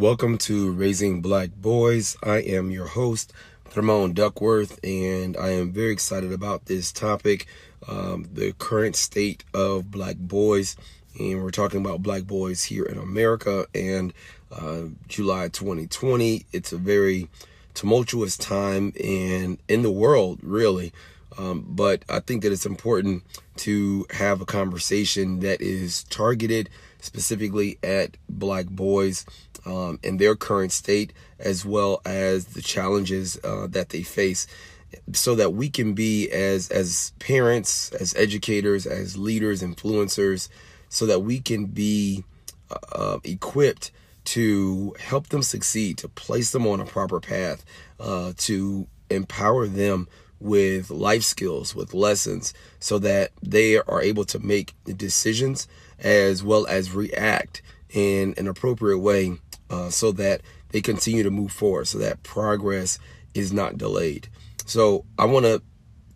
Welcome to Raising Black Boys. I am your host, Thermone Duckworth, and I am very excited about this topic um, the current state of black boys. And we're talking about black boys here in America and uh, July 2020. It's a very tumultuous time in, in the world, really. Um, but I think that it's important to have a conversation that is targeted specifically at black boys um, in their current state, as well as the challenges uh, that they face, so that we can be as as parents, as educators, as leaders, influencers, so that we can be uh, uh equipped to help them succeed, to place them on a proper path, uh, to empower them with life skills, with lessons, so that they are able to make decisions as well as react in an appropriate way uh, so that they continue to move forward, so that progress is not delayed. So I want to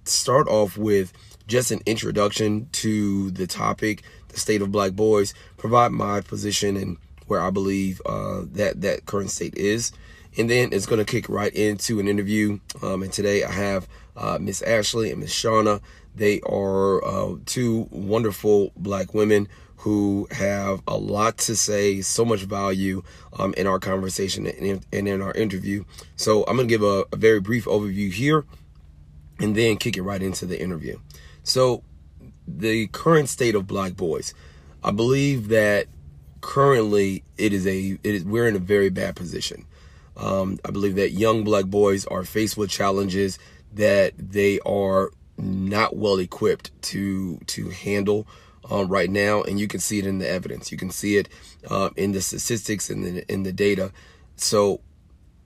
start off with just an introduction to the topic, the state of black boys, provide my position and where I believe uh, that that current state is. And then it's going to kick right into an interview. Um, and today I have uh, Miss Ashley and Miss Shauna. They are uh, two wonderful black women who have a lot to say, so much value um, in our conversation and in, our interview. So I'm going to give a, a very brief overview here and then kick it right into the interview. So, the current state of black boys, I believe that currently it is a it is we're in a very bad position. Um, I believe that young black boys are faced with challenges that they are not well equipped to to handle um, right now, and you can see it in the evidence. You can see it uh, in the statistics and in, in the data. So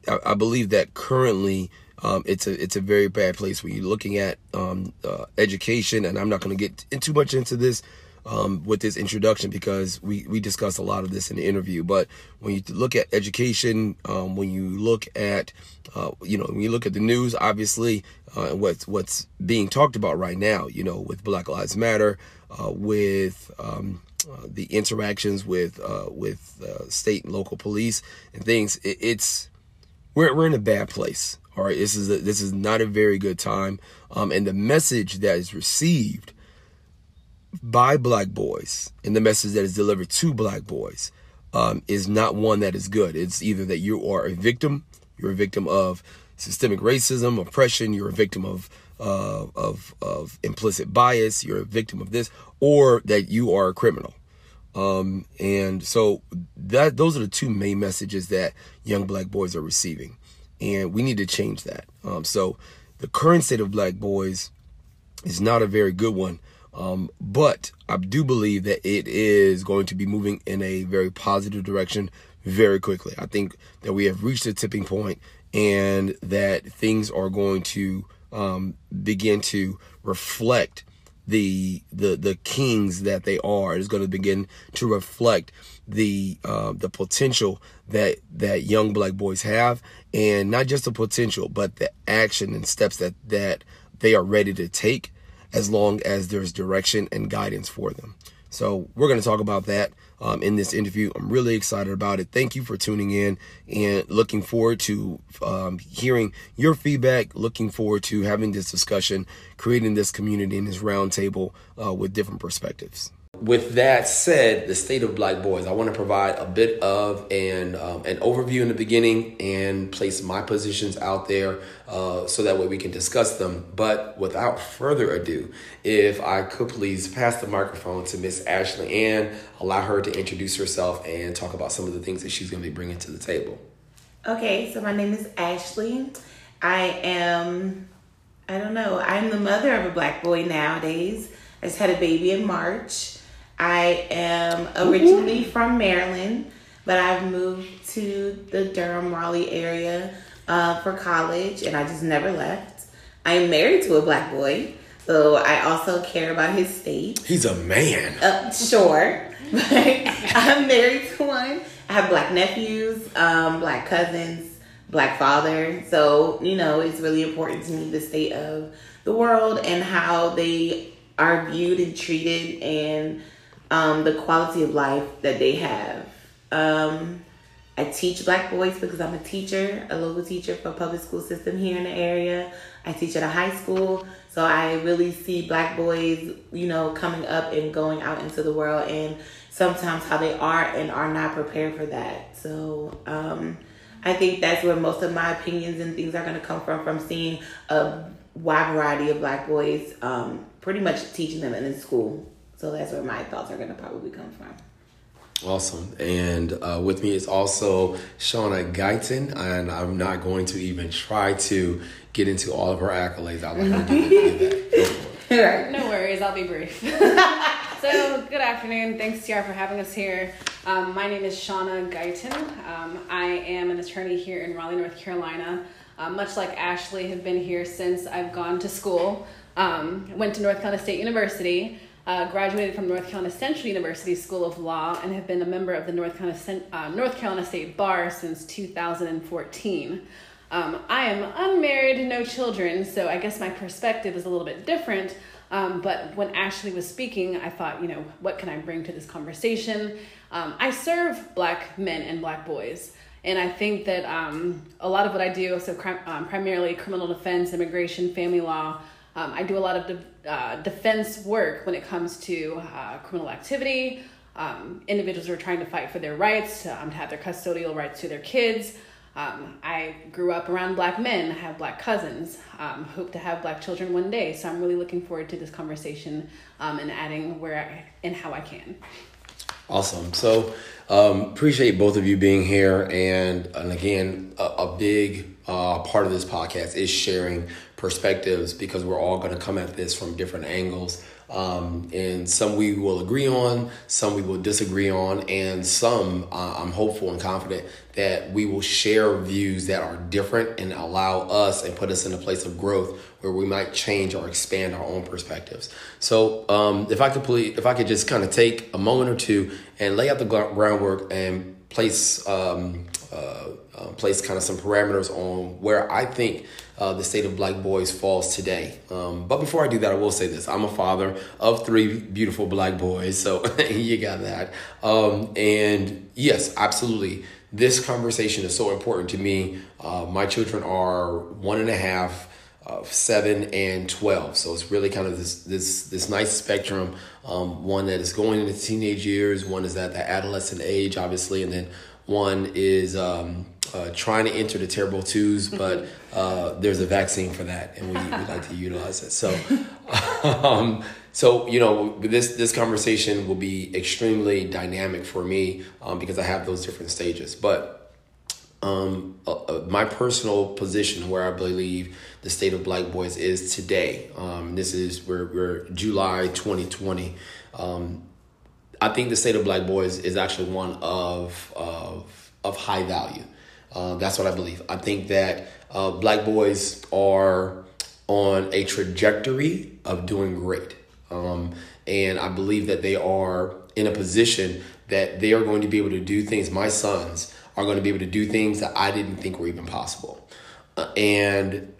I, I believe that currently um, it's a it's a very bad place when you're looking at um, uh, education, and I'm not going to get in too much into this um, with this introduction because we we discussed a lot of this in the interview. But when you look at education, um, when you look at uh, you know when you look at the news, obviously uh, what's what's being talked about right now, you know, with Black Lives Matter, uh, with um, uh, the interactions with uh, with uh, state and local police and things, it, it's we're we're in a bad place. All right, this is a, this is not a very good time, um, and the message that is received by black boys and the message that is delivered to black boys um, is not one that is good. It's either that you are a victim, you're a victim of systemic racism, oppression, you're a victim of of of implicit bias, you're a victim of this, or that you are a criminal. Um, and so that those are the two main messages that young black boys are receiving, and we need to change that. Um, so the current state of black boys is not a very good one, um, but I do believe that it is going to be moving in a very positive direction very quickly. I think that we have reached a tipping point, and that things are going to um, begin to reflect the the the kings that they are. It's going to begin to reflect the uh, the potential that that young black boys have, and not just the potential, but the action and steps that that they are ready to take, as long as there's direction and guidance for them. So we're going to talk about that um, in this interview. I'm really excited about it. Thank you for tuning in and looking forward to um, hearing your feedback. Looking forward to having this discussion, creating this community and this roundtable uh, with different perspectives. With that said, the state of black boys, I want to provide a bit of an um, an overview in the beginning and place my positions out there uh, so that way we can discuss them. But without further ado, if I could please pass the microphone to Miss Ashley Ann, allow her to introduce herself and talk about some of the things that she's going to be bringing to the table. Okay, so my name is Ashley. I am, I don't know, I'm the mother of a black boy nowadays. I just had a baby in March. I am originally from Maryland, but I've moved to the Durham Raleigh area uh, for college, and I just never left. I am married to a black boy, so I also care about his state. He's a man. Uh, sure, but I'm married to one. I have black nephews, um, black cousins, black father. So you know, it's really important to me the state of the world and how they are viewed and treated and um, the quality of life that they have. Um, I teach black boys because I'm a teacher, a local teacher for public school system here in the area. I teach at a high school, so I really see black boys, you know, coming up and going out into the world, and sometimes how they are and are not prepared for that. So um, I think that's where most of my opinions and things are going to come from, from seeing a wide variety of black boys, um, pretty much teaching them in school. So that's where my thoughts are going to probably come from. Awesome. And uh, with me is also Shauna Guyton, and I'm not going to even try to get into all of her accolades. I'll let her do that. No worries, I'll be brief. so, good afternoon. Thanks, Tiara, for having us here. Um, my name is Shauna Guyton. Um, I am an attorney here in Raleigh, North Carolina. Uh, much like Ashley, have been here since I've gone to school. Um, went to North Carolina State University. Uh, graduated from North Carolina Central University School of Law and have been a member of the North Carolina, uh, North Carolina State Bar since 2014. Um, I am unmarried, no children, so I guess my perspective is a little bit different. Um, but when Ashley was speaking, I thought, you know, what can I bring to this conversation? Um, I serve black men and black boys. And I think that um, a lot of what I do, so um, primarily criminal defense, immigration, family law, um, I do a lot of de- uh, defense work when it comes to uh, criminal activity. Um, individuals who are trying to fight for their rights, to, um, to have their custodial rights to their kids. Um, I grew up around black men, I have black cousins, um, hope to have black children one day. So I'm really looking forward to this conversation um, and adding where I, and how I can. Awesome. So appreciate both of you being here. And, and again, a, a big uh, part of this podcast is sharing perspectives because we're all going to come at this from different angles. Um, and some we will agree on, some we will disagree on, and some uh, I'm hopeful and confident that we will share views that are different and allow us and put us in a place of growth where we might change or expand our own perspectives. So, um, if I could please, if I could just kind of take a moment or two and lay out the groundwork and place um, uh, uh, place kind of some parameters on where I think uh, the state of black boys falls today. Um, but before I do that, I will say this: I'm a father of three beautiful black boys, so you got that. Um, and yes, absolutely, this conversation is so important to me. Uh, my children are one and a half. Uh, seven and twelve, so it's really kind of this this this nice spectrum. Um, one that is going into teenage years, one is at the adolescent age, obviously, and then one is um, uh, trying to enter the terrible twos, but uh, there's a vaccine for that, and we, we like to utilize it. So, um, so you know, this this conversation will be extremely dynamic for me um, because I have those different stages. But um, uh, uh my personal position, where I believe the state of Black boys is today, um, this is we're, we're July 2020. Um, I think the state of Black boys is actually one of of of high value. Uh, that's what I believe. I think that uh, black boys are on a trajectory of doing great. Um, and I believe that they are in a position that they are going to be able to do things. My sons are going to be able to do things that I didn't think were even possible. Uh, and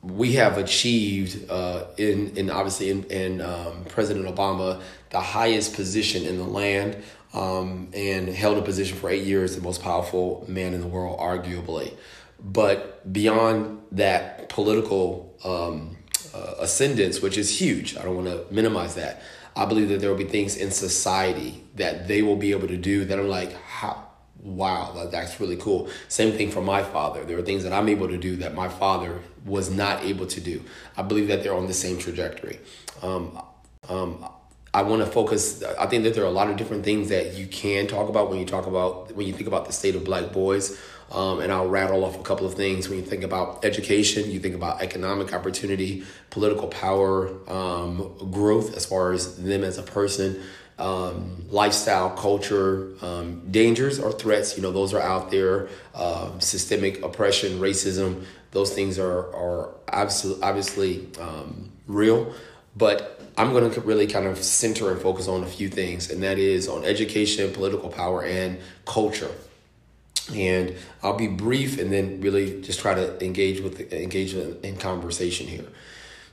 we have achieved uh, in, in obviously in, in um, President Obama the highest position in the land um, and held a position for eight years, the most powerful man in the world, arguably. But beyond that political um, uh, ascendance, which is huge, I don't want to minimize that. I believe that there will be things in society that they will be able to do that I'm like, how? Wow, that's really cool. Same thing for my father. There are things that I'm able to do that my father was not able to do. I believe that they're on the same trajectory. Um, um, I want to focus. I think that there are a lot of different things that you can talk about when you talk about when you think about the state of black boys. Um, and I'll rattle off a couple of things. When you think about education, you think about economic opportunity, political power, um, growth as far as them as a person, um, lifestyle, culture, um, dangers or threats. You know, those are out there. Uh, systemic oppression, racism, those things are are absolutely obviously um, real. But I'm going to really kind of center and focus on a few things, and that is on education, political power, and culture. And I'll be brief and then really just try to engage with engage in conversation here.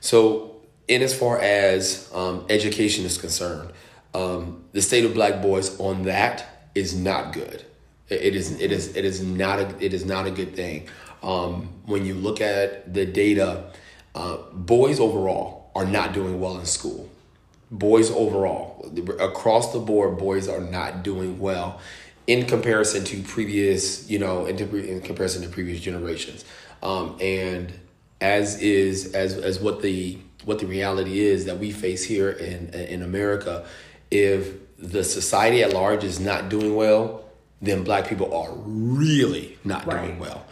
So, in as far as um, education is concerned, um, the state of black boys on that is not good. It is it is it is not a it is not a good thing. Um, when you look at the data, uh, boys overall are not doing well in school. Boys overall, across the board, boys are not doing well in comparison to previous, you know, in, in comparison to previous generations. Um, and as is as as what the what the reality is that we face here in in America, if the society at large is not doing well, then black people are really not right. doing well.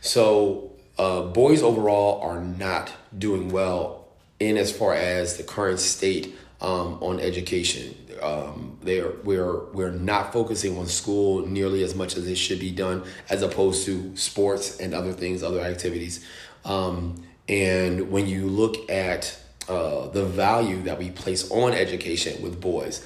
So uh, boys overall are not doing well in as far as the current state um, on education. Um, they're we're we're not focusing on school nearly as much as it should be done, as opposed to sports and other things, other activities. Um, and when you look at uh, the value that we place on education with boys,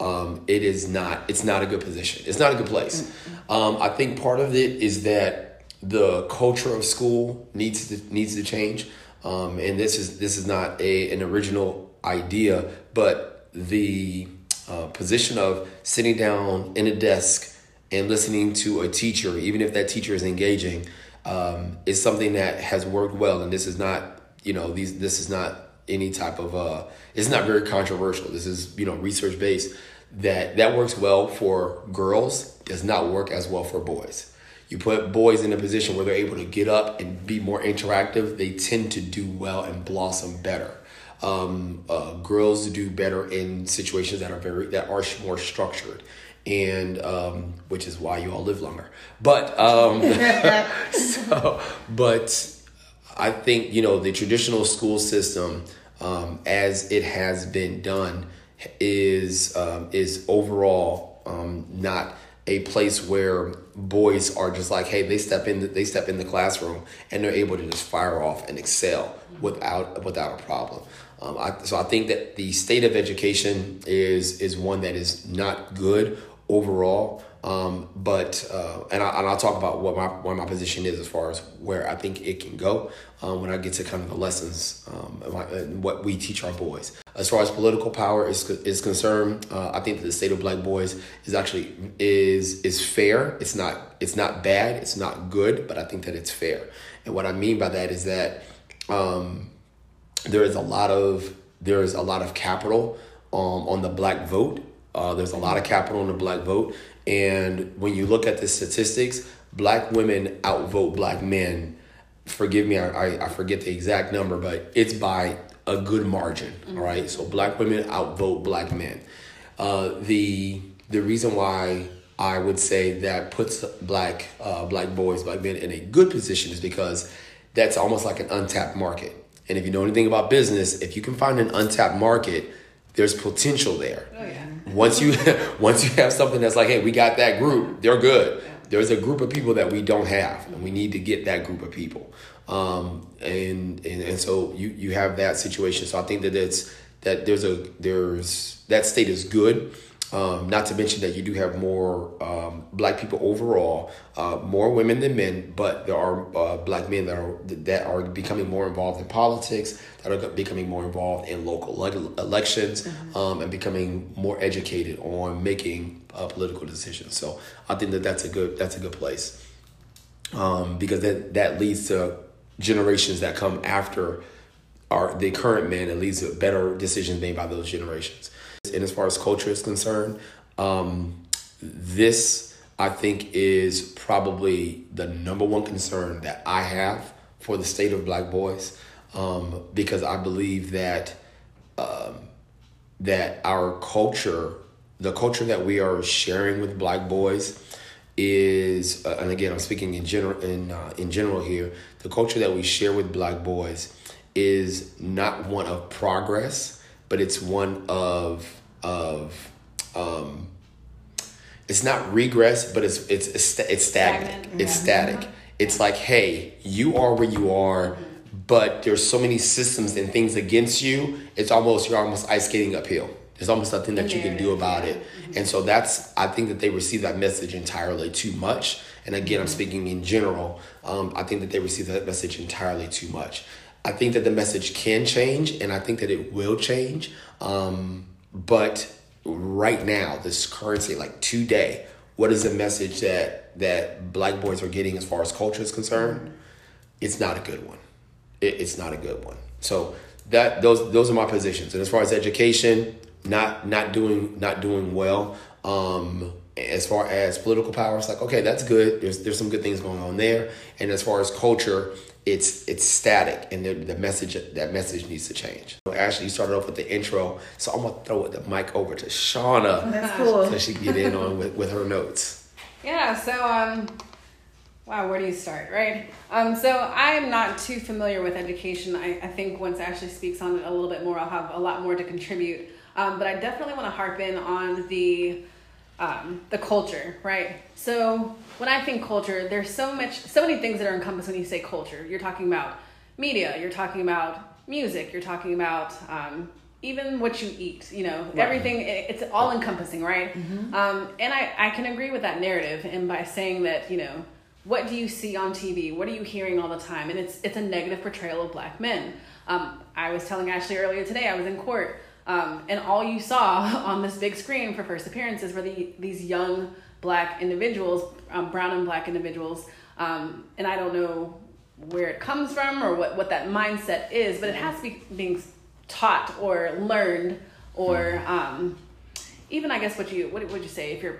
um, it is not it's not a good position it's not a good place um, i think part of it is that the culture of school needs to needs to change um, and this is this is not a an original idea but the uh, position of sitting down in a desk and listening to a teacher even if that teacher is engaging um, is something that has worked well. And this is not you know these this is not any type of uh it's not very controversial. This is you know research based that that works well for girls does not work as well for boys you put boys in a position where they're able to get up and be more interactive they tend to do well and blossom better. Um, uh, girls do better in situations that are very that are more structured and um, which is why you all live longer. But um, so but I think you know the traditional school system, um, as it has been done, is um, is overall um, not a place where boys are just like, hey, they step in, the, they step in the classroom and they're able to just fire off and excel without without a problem. Um, I, so I think that the state of education is is one that is not good overall. Um, but uh, and, I, and I'll talk about what my what my position is as far as where I think it can go um, when I get to kind of the lessons um, and, what we teach our boys. As far as political power is is concerned, uh, I think that the state of black boys is actually is is fair. It's not it's not bad. It's not good, but I think that it's fair. And what I mean by that is that um, there is a lot of there is a lot of capital um, on the black vote. Uh, there's a lot of capital on the black vote, and when you look at the statistics, black women outvote black men. Forgive me, I, I, I forget the exact number, but it's by a good margin. Mm-hmm. All right, so black women outvote black men. Uh, the the reason why I would say that puts black uh, black boys, black men in a good position is because that's almost like an untapped market. And if you know anything about business, if you can find an untapped market, there's potential there. Oh, yeah. Once you once you have something that's like, hey, we got that group, they're good. There's a group of people that we don't have, and we need to get that group of people. Um, and, and and so you you have that situation. So I think that it's that there's a there's that state is good. Um, not to mention that you do have more um, black people overall, uh, more women than men, but there are uh, black men that are that are becoming more involved in politics, that are becoming more involved in local elections, mm-hmm. um, and becoming more educated on making uh, political decisions. So I think that that's a good that's a good place um, because that that leads to generations that come after our the current men. and leads to better decisions made by those generations. And as far as culture is concerned, um, this I think is probably the number one concern that I have for the state of black boys um, because I believe that um, that our culture, the culture that we are sharing with black boys, is uh, and again I'm speaking in general in uh, in general here. The culture that we share with black boys is not one of progress, but it's one of of um, it's not regress, but it's it's it's, it's stagnant. stagnant. It's yeah. static. It's like, hey, you are where you are, but there's so many systems and things against you. It's almost you're almost ice skating uphill. There's almost nothing that you can do about it. Mm-hmm. And so that's I think that they receive that message entirely too much. And again, I'm mm-hmm. speaking in general. Um, I think that they receive that message entirely too much. I think that the message can change, and I think that it will change. Um, but right now, this currency, like today, what is the message that that black boys are getting as far as culture is concerned, it's not a good one. It, it's not a good one. So that those those are my positions. And as far as education, not not doing not doing well. Um, as far as political power, it's like okay, that's good. There's there's some good things going on there. And as far as culture, it's it's static, and the, the message that message needs to change. So Ashley, you started off with the intro, so I'm gonna throw the mic over to Shauna That's cool. so she can get in on with, with her notes. Yeah, so um wow, where do you start, right? Um so I'm not too familiar with education. I, I think once Ashley speaks on it a little bit more, I'll have a lot more to contribute. Um, but I definitely want to harp in on the um, the culture, right? So when I think culture, there's so much, so many things that are encompassed when you say culture. You're talking about media, you're talking about music, you're talking about um, even what you eat. You know, Right. everything. It's all encompassing, right? Um, and I I can agree with that narrative, and by saying that, you know, what do you see on TV? What are you hearing all the time? And it's it's a negative portrayal of black men. Um, I was telling Ashley earlier today. I was in court. Um, and all you saw on this big screen for first appearances were the, these young black individuals, um, brown and black individuals. Um, and I don't know where it comes from or what, what that mindset is, but it has to be being taught or learned or um, even, I guess, what you, what would you say if you're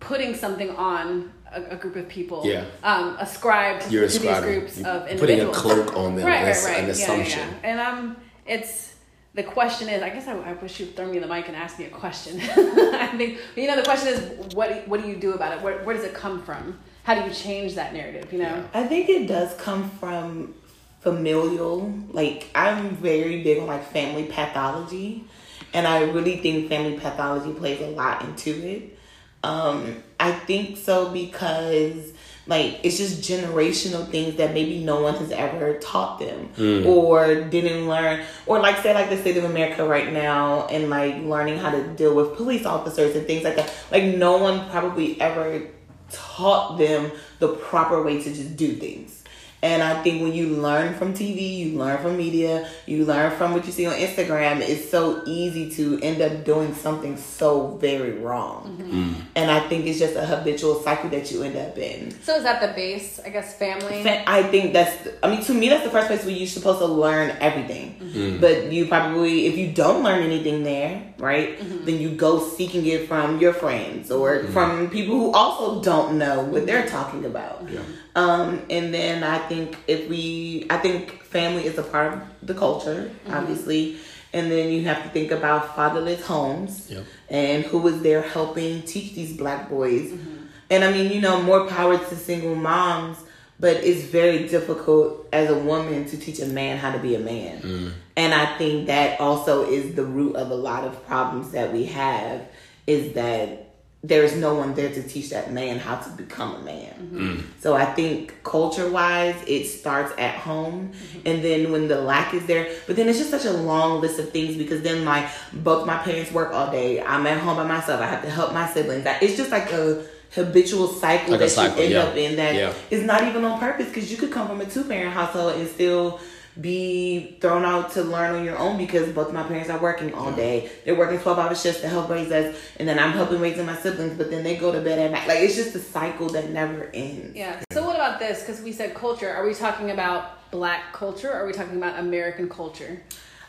putting something on a, a group of people, Yeah. um, ascribed You're to these groups you're of putting a cloak on them. Right, right, right. an Yeah, assumption. Yeah, And um, it's the question is. I guess I, I wish you'd throw me the mic and ask me a question. I think you know the question is what what do you do about it? Where where does it come from? How do you change that narrative? You know. I think it does come from familial. Like I'm very big on like family pathology, and I really think family pathology plays a lot into it. Um, I think so because like it's just generational things that maybe no one has ever taught them hmm. or didn't learn or like say like the state of America right now and like learning how to deal with police officers and things like that. Like no one probably ever taught them the proper way to just do things. And I think when you learn from TV, you learn from media, you learn from what you see on Instagram, it's so easy to end up doing something so very wrong. Mm-hmm. And I think it's just a habitual cycle that you end up in. So is that the base? I guess family. I think that's, I mean, to me, that's the first place where you're supposed to learn everything. Mm-hmm. But you probably, if you don't learn anything there, right, mm-hmm. then you go seeking it from your friends or from people who also don't know what they're talking about. Um, and then I think if we, I think family is a part of the culture, mm-hmm. obviously. And then you have to think about fatherless homes Yep. and who is there helping teach these black boys. Mm-hmm. And I mean, you know, more power to single moms, but it's very difficult as a woman to teach a man how to be a man. Mm. And I think that also is the root of a lot of problems that we have is that there's no one there to teach that man how to become a man. Mm-hmm. Mm. So I think culture wise, it starts at home, mm-hmm. and then when the lack is there, but then it's just such a long list of things because then my both my parents work all day. I'm at home by myself. I have to help my siblings. That it's just like a habitual cycle Like that cycle, you end yeah. up in that Yeah. is not even on purpose because you could come from a two parent household and still be thrown out to learn on your own because both my parents are working all day. They're working 12 hour shifts to help raise us, and then I'm helping raising my siblings, but then they go to bed at night. Like, it's just a cycle that never ends. Yeah. So what about this? Because we said culture. Are we talking about black culture? Or are we talking about American culture?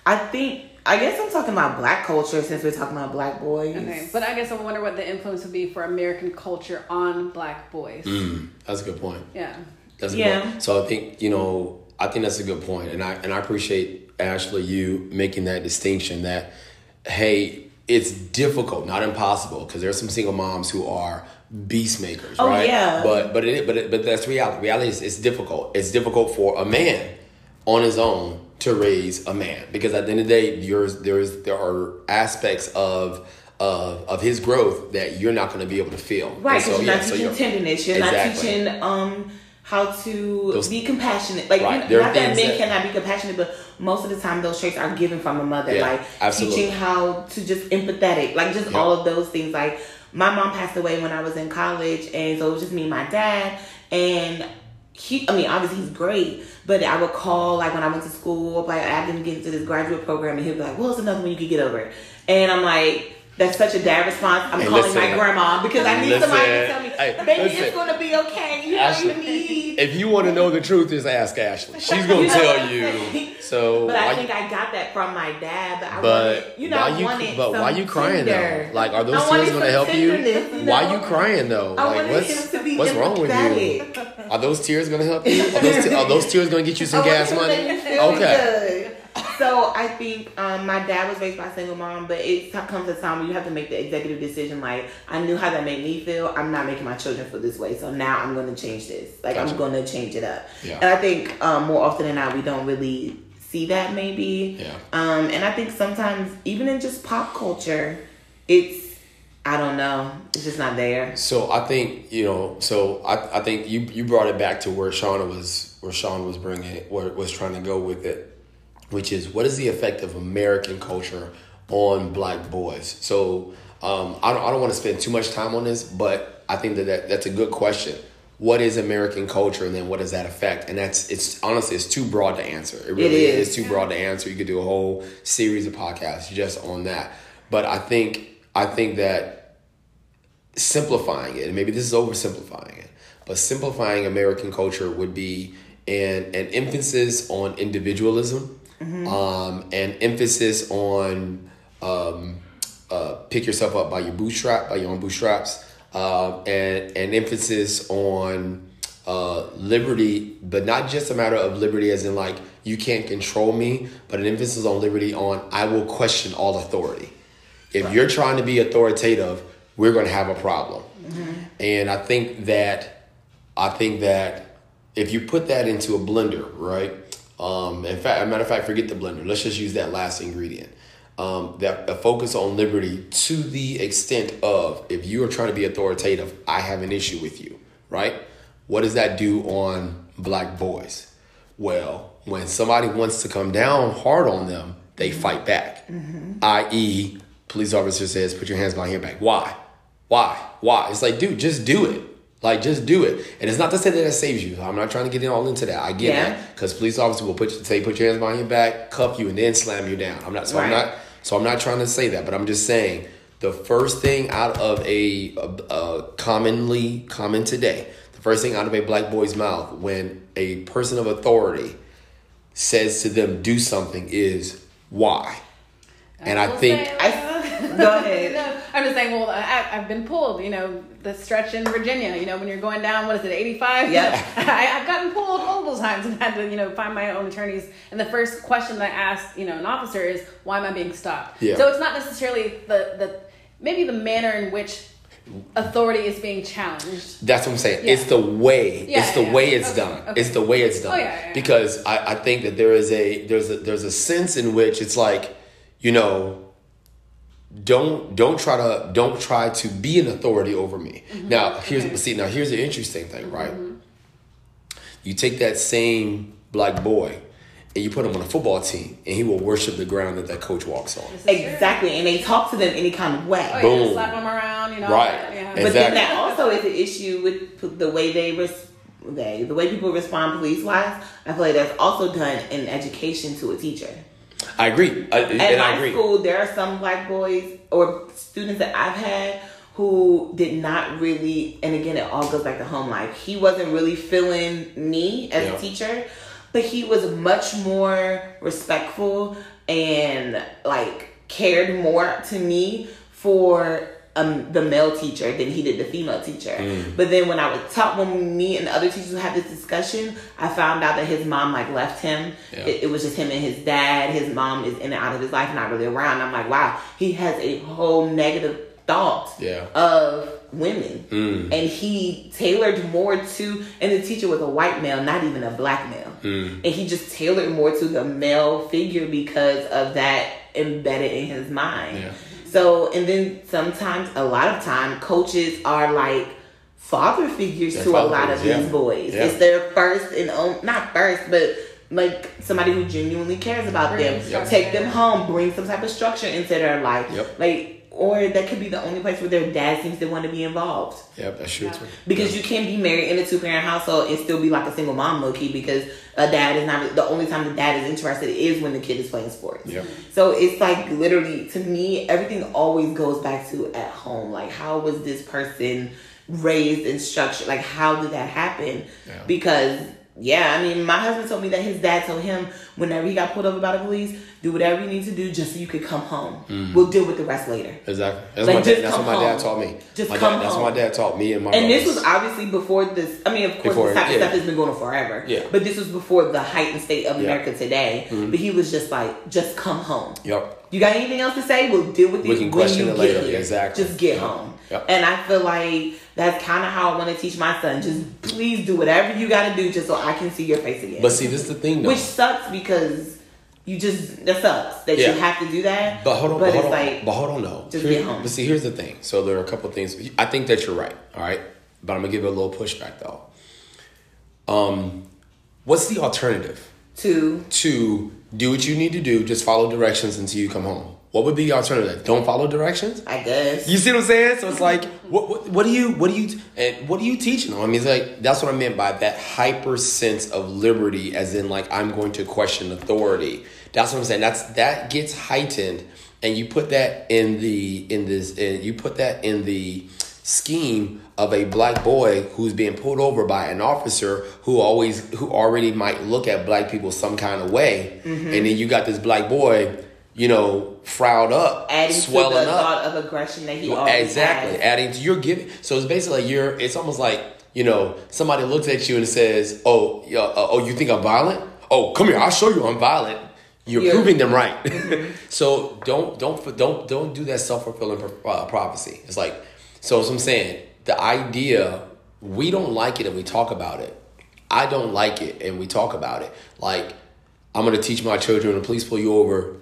I think, I guess I'm talking about black culture since we're talking about black boys. Okay. But I guess I wonder what the influence would be for American culture on black boys. Mm, that's a good point. Yeah. That's a Yeah. good point. So I think you know, I think that's a good point, and I and I appreciate Ashley you making that distinction that hey, it's difficult, not impossible, because there's some single moms who are beast makers, Oh, right? yeah. But but it but it, but that's reality. Reality is it's difficult. It's difficult for a man on his own to raise a man because at the end of the day, yours there's there are aspects of. Of, of his growth that you're not going to be able to feel Right, because you're yeah, not so teaching you're- tenderness. You're Exactly. not teaching um how to Those- be compassionate. Like Right, not that men that- cannot be compassionate, but most of the time those traits are given from a mother. Yeah, like absolutely. teaching how to just empathetic, like just Yeah. all of those things. Like my mom passed away when I was in college, and so it was just me and my dad, and he. I mean, obviously he's great, but I would call like when I went to school, like I didn't get into this graduate program, and he'd be like, "Well, it's another one you could get over," it," and I'm like. That's such a dad response. I'm Hey, calling listen. my grandma because I need Listen. somebody to tell me, Hey, baby, listen. it's gonna be okay. You Ashley, know you need. If you want to know the truth, just ask Ashley. She's gonna You know tell you. So But I think I got that from my dad. But I wanted, you know, why you wanted but why you crying tender. though? Like are those tears gonna help you? you Why know? you crying though? I Like what's him to be what's wrong with you? Are those tears gonna help you? Are those, te- are those tears gonna get you some gas money? Okay. So I think um, my dad was raised by a single mom, but it comes a time where you have to make the executive decision. Like I knew how that made me feel. I'm not making my children feel this way, so now I'm going to change this. Like Gotcha. I'm going to change it up. Yeah. And I think um, more often than not, we don't really see that maybe. Yeah. Um, and I think sometimes even in just pop culture, it's I don't know, it's just not there. So I think you know. So I, I think you you brought it back to where Shauna was where Sean was bringing it, where was trying to go with it, which is what is the effect of American culture on black boys? So um, I don't I don't want to spend too much time on this, but I think that, that that's a good question. What is American culture, and then what does that affect? And that's it's honestly it's too broad to answer. It really is. is too broad to answer. You could do a whole series of podcasts just on that. But I think I think that simplifying it, and maybe this is oversimplifying it, but simplifying American culture would be an, an emphasis on individualism, um, an emphasis on um, uh, pick yourself up by your bootstrap, by your own bootstraps, uh, and an emphasis on uh, liberty, but not just a matter of liberty as in like you can't control me, but an emphasis on liberty on I will question all authority. If you're trying to be authoritative, we're going to have a problem. And I think that I think that if you put that into a blender, right? Um, in fact, a matter of fact, forget the blender. Let's just use that last ingredient. Um, that a focus on liberty to the extent of if you are trying to be authoritative, I have an issue with you, right? What does that do on black boys? Well, when somebody wants to come down hard on them, they fight back. I.e., police officer says, "Put your hands behind your back." Why? Why? Why? It's like, dude, just do it. Like, just do it. And it's not to say that it saves you. I'm not trying to get in all into that. I get Yeah. that because police officers will put you, say, "Put your hands behind your back," cuff you, and then slam you down. I'm not. So I'm not. So I'm not trying to say that, but I'm just saying the first thing out of a, a, a commonly common today, the first thing out of a black boy's mouth when a person of authority says to them do something is why. And I will think I- go ahead. no, I'm just saying. Well, I, I've been pulled. You know, the stretch in Virginia. You know, when you're going down, what is it, 85? Yep. I, I've gotten pulled multiple times and had to, you know, find my own attorneys. And the first question that I ask, you know, an officer is, "Why am I being stopped?" Yeah. So it's not necessarily the the maybe the manner in which authority is being challenged. That's what I'm saying. Yeah. It's the way. Yeah, it's the yeah, way yeah. it's Okay, done. okay. It's the way it's oh, done. Oh, yeah, yeah. Because I, I think that there is a there's a there's a sense in which it's like, you know, don't don't try to don't try to be an authority over me. Now here's Mm-hmm. Okay. see now here's the interesting thing, right? You take that same black boy and you put him on a football team and he will worship the ground that that coach walks on. This is true. Exactly, and they talk to them any kind of way. Oh, yeah, Boom. slap them around. You know. Right. Yeah. But then that also is an issue with the way they res- they the way people respond police wise. I feel like that's also done in education to a teacher. I agree. I, At and my I agree. school, there are some black boys or students that I've had who did not really, and again, it all goes back to home life. He wasn't really feeling me as Yeah. a teacher, but he was much more respectful and like cared more to me for um, the male teacher than he did the female teacher. Mm. But then when I was taught, when me and the other teachers would have this discussion, I found out that his mom like left him. Yeah. It, it was just him and his dad. His mom is in and out of his life, not really around. I'm like, wow, he has a whole negative thought Yeah. of women, Mm. and he tailored more to. And the teacher was a white male, not even a black male, Mm. and he just tailored more to the male figure because of that embedded in his mind. Yeah. So, and then sometimes, a lot of time, coaches are like father figures They're to a father lot of figures, these yeah. boys. Yeah. It's their first and own, not first, but like somebody who genuinely cares about Bring them. structure. Take them home, bring some type of structure into their life. Yep. Like or that could be the only place where their dad seems to want to be involved. Yep, that's true Yeah. too. Because you can't be married in a two parent household and still be like a single mom, low key. Because a dad is not the only time the dad is interested is when the kid is playing sports. Yep. So it's like literally to me, everything always goes back to at home. Like, how was this person raised and structured? Like, how did that happen? Yeah. Because yeah, I mean, my husband told me that his dad told him whenever he got pulled over by the police, do whatever you need to do just so you could come home. We'll deal with the rest later. Exactly. That's, Like, my dad, that's what my dad taught me. Just my come dad, That's what my dad taught me and my And this was obviously before this. I mean, of course, Before, this type yeah. of stuff has been going on forever. Yeah. But this was before the heightened state of Yeah. Mm-hmm. America today. But he was just like, just come home. Yep. You got anything else to say? We'll deal with We it can when question you it get later. here. Exactly. Just get Yep. home. Yep. And I feel like that's kind of how I want to teach my son. Just please do whatever you got to do just so I can see your face again. But see, this is the thing though. Which sucks because you just that sucks that Yeah. you have to do that. But hold on, But, but, hold it's on, like but hold on, no. just get home. But see, here's the thing. So there are a couple things. I think that you're right. All right, but I'm gonna give it a little pushback though. Um, what's the alternative to to do what you need to do? Just follow directions until you come home. What would be the alternative? Don't follow directions. I guess. You see what I'm saying? So it's like, what, what, what do you, what do you, and what are you teaching them? I mean, it's like that's what I meant by that hyper sense of liberty, as in like I'm going to question authority. That's what I'm saying. That's that gets heightened, and you put that in the in this, and you put that in the scheme of a black boy who's being pulled over by an officer who always who already might look at black people some kind of way, Mm-hmm. and then you got this black boy. You know, frowned up, adding to swelling the up. thought of aggression that he Well, already exactly. has. Adding to your giving. So it's basically like you're. It's almost like you know somebody looks at you and says, "Oh, uh, oh, you think I'm violent? Oh, come here, I'll show you I'm violent." You're proving them right. so don't don't don't don't do that self fulfilling uh, prophecy. It's like so. As I'm saying, the idea we don't like it and we talk about it. I don't like it and we talk about it. Like I'm gonna teach my children when please pull you over,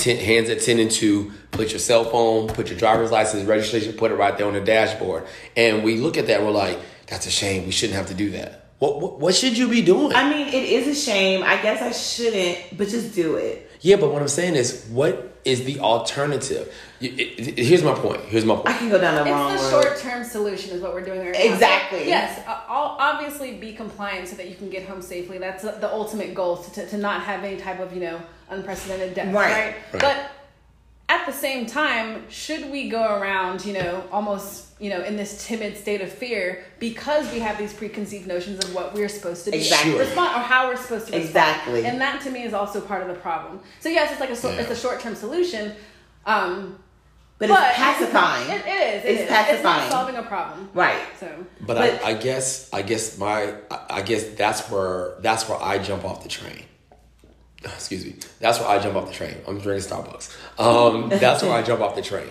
ten, hands at 10 and 2, put your cell phone, put your driver's license, registration, put it right there on the dashboard. And we look at that and we're like, that's a shame. We shouldn't have to do that. What, what, what should you be doing? I mean, it is a shame. I guess I shouldn't, but just do it. yeah, but what I'm saying is, what is the alternative? Y- it- it- here's my point. Here's my point. I can go down the wrong It's the road. short term solution, is what we're doing right now. Exactly. So, yes, uh, I'll obviously be compliant so that you can get home safely. That's the the ultimate goal to, to, to not have any type of you know unprecedented death, Right. right? Right. But at the same time, should we go around you know almost you know in this timid state of fear because we have these preconceived notions of what we're supposed to be Exactly. Respond or how we're supposed to respond. Exactly. and that to me is also part of the problem. So yes, it's like a so, Yeah. it's a short term solution. Um, but, but it's pacifying. It, it is. It It's is. pacifying. It's not solving a problem. right. So But, But- I, I guess I guess my I- I guess that's where that's where I jump off the train. Excuse me. That's where I jump off the train. I'm drinking Starbucks. Um, that's where I jump off the train.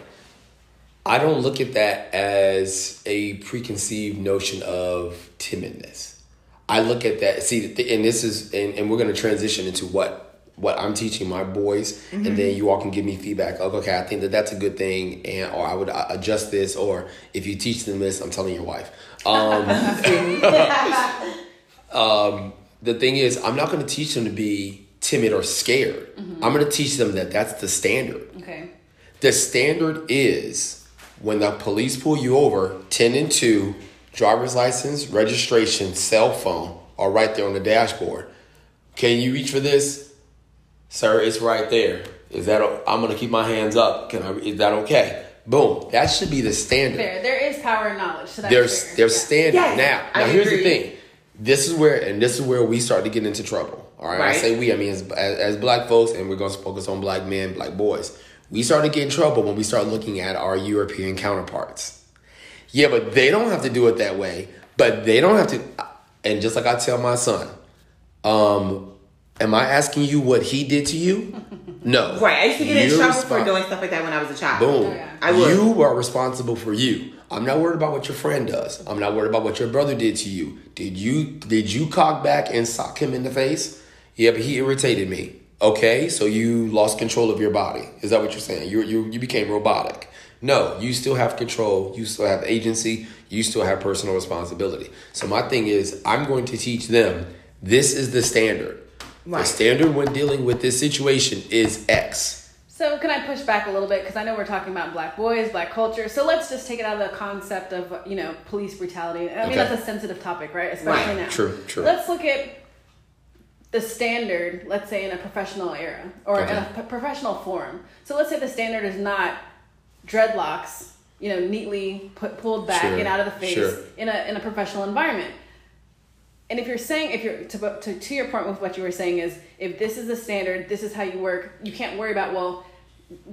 I don't look at that as a preconceived notion of timidness. I look at that. See, and this is, and, and we're going to transition into what what I'm teaching my boys, and then you all can give me feedback. Of, okay, I think that that's a good thing, and or I would uh, adjust this, or if you teach them this, I'm telling your wife. Um, um, the thing is, I'm not going to teach them to be timid or scared. Mm-hmm. I'm going to teach them that that's the standard. okay. The standard is when the police pull you over, 10 and 2, driver's license, registration, cell phone are right there on the dashboard. Can you reach for this? Sir, it's right there. Is that I'm going to keep my hands up. Can I is that okay? Boom. That should be the standard. There, there is power in knowledge. So that's There's fair. there's Yeah. standard. Yes, now, I now here's the thing. This is where and this is where we start to get into trouble. All right. I say we, I mean as, as as black folks, and we're gonna focus on black men, black boys. We start to get in trouble when we start looking at our European counterparts. Yeah, but they don't have to do it that way. But they don't have to and just like I tell my son, um, am I asking you what he did to you? No. Right. I used to get in You're trouble for doing stuff like that when I was a child. Boom. Oh, yeah. I would. You are responsible for you. I'm not worried about what your friend does. I'm not worried about what your brother did to you. Did you did you cock back and sock him in the face? Yeah, but he irritated me. Okay, so you lost control of your body. Is that what you're saying? You you you became robotic. No, you still have control. You still have agency. You still have personal responsibility. So my thing is, I'm going to teach them. This is the standard. The standard when dealing with this situation is X. So can I push back a little bit because I know we're talking about black boys, black culture. So let's just take it out of the concept of you know police brutality. I mean Okay. that's a sensitive topic, right? Especially Right. now. True, true. Let's look at the standard. Let's say in a professional era or in Okay. a p- professional forum. So let's say the standard is not dreadlocks, you know, neatly put pulled back Sure, and out of the face sure. in a in a professional environment. And if you're saying, if you're to, to to your point with what you were saying is, if this is the standard, this is how you work. You can't worry about well,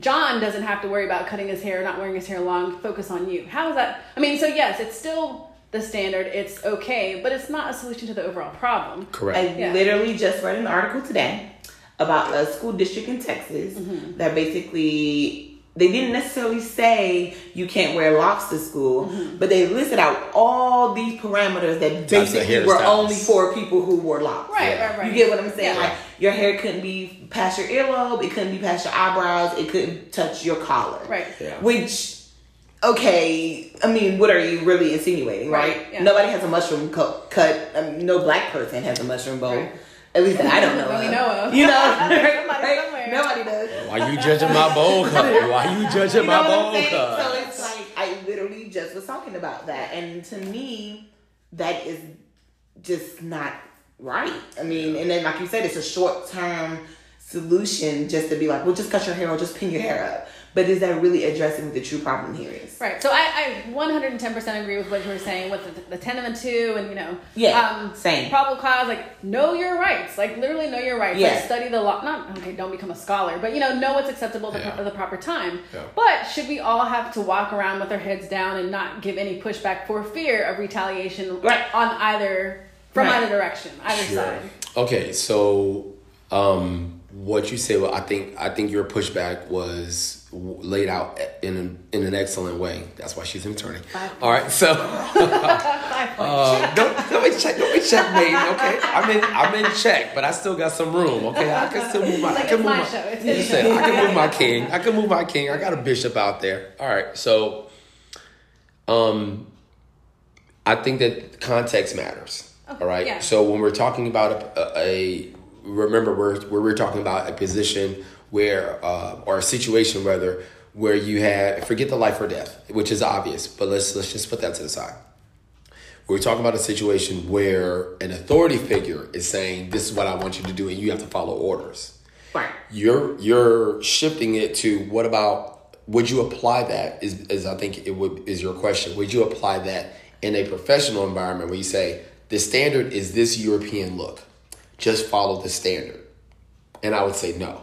John doesn't have to worry about cutting his hair, not wearing his hair long. Focus on you. How is that? I mean, so yes, it's still the standard. It's okay, but it's not a solution to the overall problem. Correct. I Yeah. literally just read an article today about a school district in Texas Mm-hmm. that basically they didn't necessarily say you can't wear locks to school, Mm-hmm. but they listed out all these parameters that basically were hairstyles. only for people who wore locks. Right, Yeah. right, right. You get what I'm saying? Yeah. Like your hair couldn't be past your earlobe, it couldn't be past your eyebrows, it couldn't touch your collar. Right. Yeah. Which, okay, I mean, what are you really insinuating, right? Right, yeah. Nobody has a mushroom co- cut. I mean, no black person has a mushroom bowl. Right. At least that I don't know. That we of. know of. You know, right? Nobody does. Why you judging my bowl cut? Why you judging You know my bowl saying? cut? So it's like I literally just was talking about that, and to me, that is just not right. I mean, and then like you said, it's a short term solution just to be like, well, just cut your hair or just pin your hair up. But is that really addressing what the true problem here is? Right. So I, I 110% agree with what you were saying with the, the 10 and the 2 and, you know. Yeah, Um, same. Probable cause, like, know your rights. Like, literally know your rights. Yeah. Like, study the law. Not, okay, don't become a scholar, but, you know, know what's acceptable at the, Yeah. at the proper time. Yeah. But should we all have to walk around with our heads down and not give any pushback for fear of retaliation Right. on either, from Right. either direction, either side? Okay, so um, what you say, well, I think I think your pushback was w- laid out in an, in an excellent way. That's why she's an attorney. All right, so uh, don't don't be check don't be checkmate. Okay, I'm in I'm in check, but I still got some room. Okay, I can still move my. Like I can move my my. show. It's his Listen, show. I can move my king. I can move my king. I got a bishop out there. All right, so um, I think that context matters. all right. yeah. So when we're talking about a, a remember we're we're, we're talking about a position where uh, or a situation rather where you have forget the life or death, which is obvious, but let's let's just put that to the side. We're talking about a situation where an authority figure is saying, "This is what I want you to do," and you have to follow orders Right. you're you're shifting it to what about would you apply that is, is I think it would is your question. Would you apply that in a professional environment where you say the standard is this European look? Just follow the standard. And I would say no.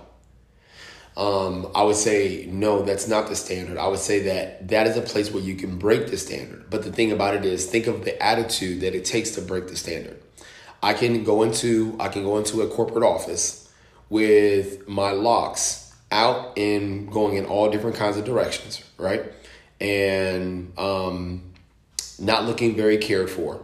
Um, I would say no, that's not the standard. I would say that that is a place where you can break the standard. But the thing about it is, think of the attitude that it takes to break the standard. I can go into I can go into a corporate office with my locks out and going in all different kinds of directions, right? And um, not looking very cared for.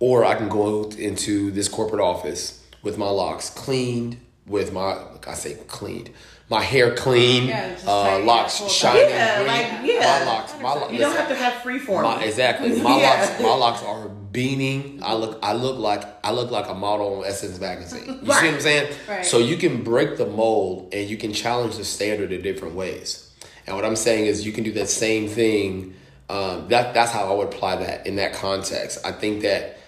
Or I can go into this corporate office with my locks cleaned, with my, I say cleaned, my hair clean, Yeah, uh, locks shining. Yeah, green. like, yeah. My locks, my locks. You don't have to have free form. My, exactly. My Yeah. locks, my locks are beaming. I look, I look like, I look like a model on Essence magazine. You see what I'm saying? Right. So you can break the mold and you can challenge the standard in different ways. And what I'm saying is, you can do that same thing. Um, that that's how I would apply that in that context. I think that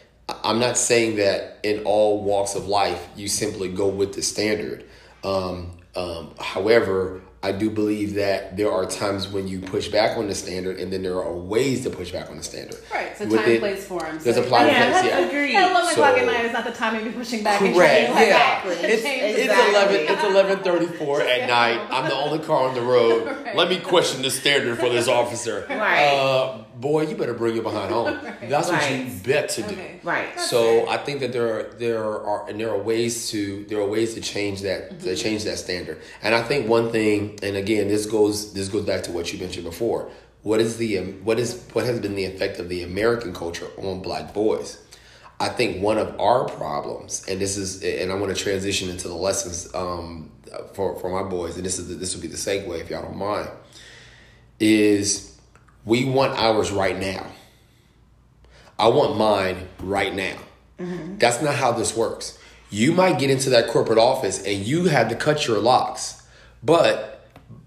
I'm not saying that in all walks of life you simply go with the standard. Um, um, however, I do believe that there are times when you push back on the standard, and then there are ways to push back on the standard. Right. So With time, it- place, form. There's so a plan. yeah, place, that's yeah. agreed. At 11 o'clock at night is not the time to be pushing back and Correct. trying to, like, Yeah. Exactly. It's, it's the eleven. It's eleven thirty four at night. I'm the only car on the road. Right. Let me question the standard for this officer. Right. Uh, boy, you better bring your behind home. That's what you bet to do. Okay. Right. So I think that there are there are and there are ways to there are ways to change that to change that standard. And I think one thing, and again, this goes this goes back to what you mentioned before. What is the um, what is what has been the effect of the American culture on black boys? I think one of our problems, and this is, and I want to transition into the lessons um, for for my boys, and this is the, this will be the segue if y'all don't mind. Is we want ours right now. I want mine right now. Mm-hmm. That's not how this works. You might get into that corporate office and you had to cut your locks, but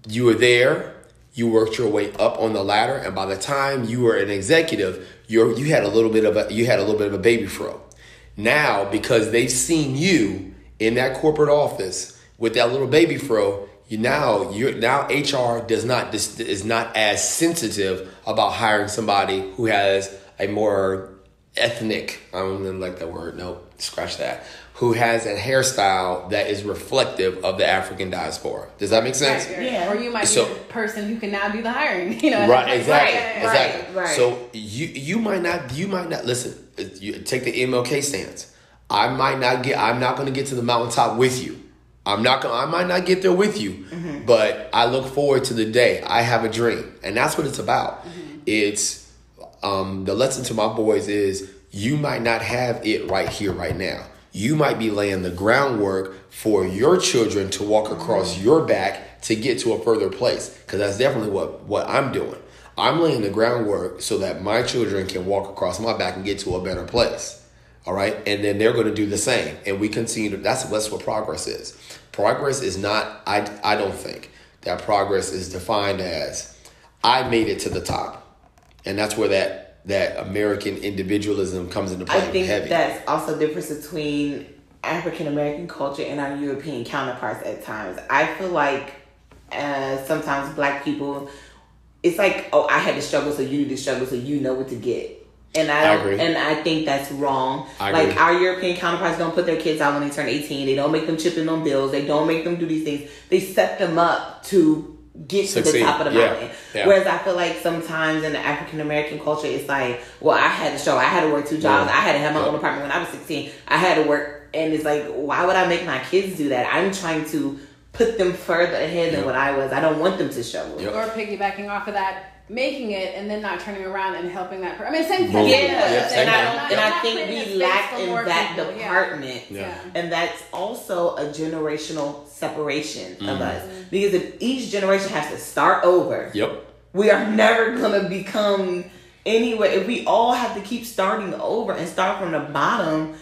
You were there, you worked your way up on the ladder, and by the time you were an executive, you you had a little bit of a you had a little bit of a baby fro. Now, because they've seen you in that corporate office with that little baby fro, now you now HR does not is not as sensitive about hiring somebody who has a more ethnic. I don't even like that word. No, scratch that. Who has a hairstyle that is reflective of the African diaspora? Does that make sense? Right, right. Yeah. Or you might So- be the person who can now do the hiring. You know, Right, exactly, Right, exactly. right, right. So you you might not you might not listen. You take the MLK stance. I might not get. I'm not going to get to the mountaintop with you. I'm not to I might not get there with you, Mm-hmm. but I look forward to the day. I have a dream, and that's what it's about. Mm-hmm. It's um, the lesson to my boys is you might not have it right here, right now. You might be laying the groundwork for your children to walk across your back to get to a further place. Because that's definitely what, what I'm doing. I'm laying the groundwork so that my children can walk across my back and get to a better place. All right. And then they're going to do the same. And we continue to, that's, that's what progress is. Progress is not, I, I don't think that progress is defined as I made it to the top. And that's where that that American individualism comes into play I think heavy. that's also the difference between African American culture and our European counterparts at times. I feel like uh, sometimes black people, it's like, oh, I had to struggle, so you need to struggle, so you know what to get. And I I don't, agree. and I think that's wrong. I like agree. our European counterparts don't put their kids out when they turn eighteen. They don't make them chip in on bills. They don't make them do these things. They set them up to get to the top of the Yeah. mountain. Yeah. Whereas I feel like sometimes in the African American culture, it's like, well, I had to show, I had to work two jobs, Yeah. I had to have my Yeah. own apartment when I was 16, I had to work, and it's like, why would I make my kids do that? I'm trying to put them further ahead than Yeah. what I was. I don't want them to struggle. Yep. or piggybacking off of that, making it and then not turning around and helping that person. I mean, same thing. Yeah, Yeah, same and I don't, and I think we lack in that people. Department. Yeah. And that's also a generational separation Mm-hmm. of us. Because if each generation has to start over, Yep. we are never gonna become anyway if we all have to keep starting over and start from the bottom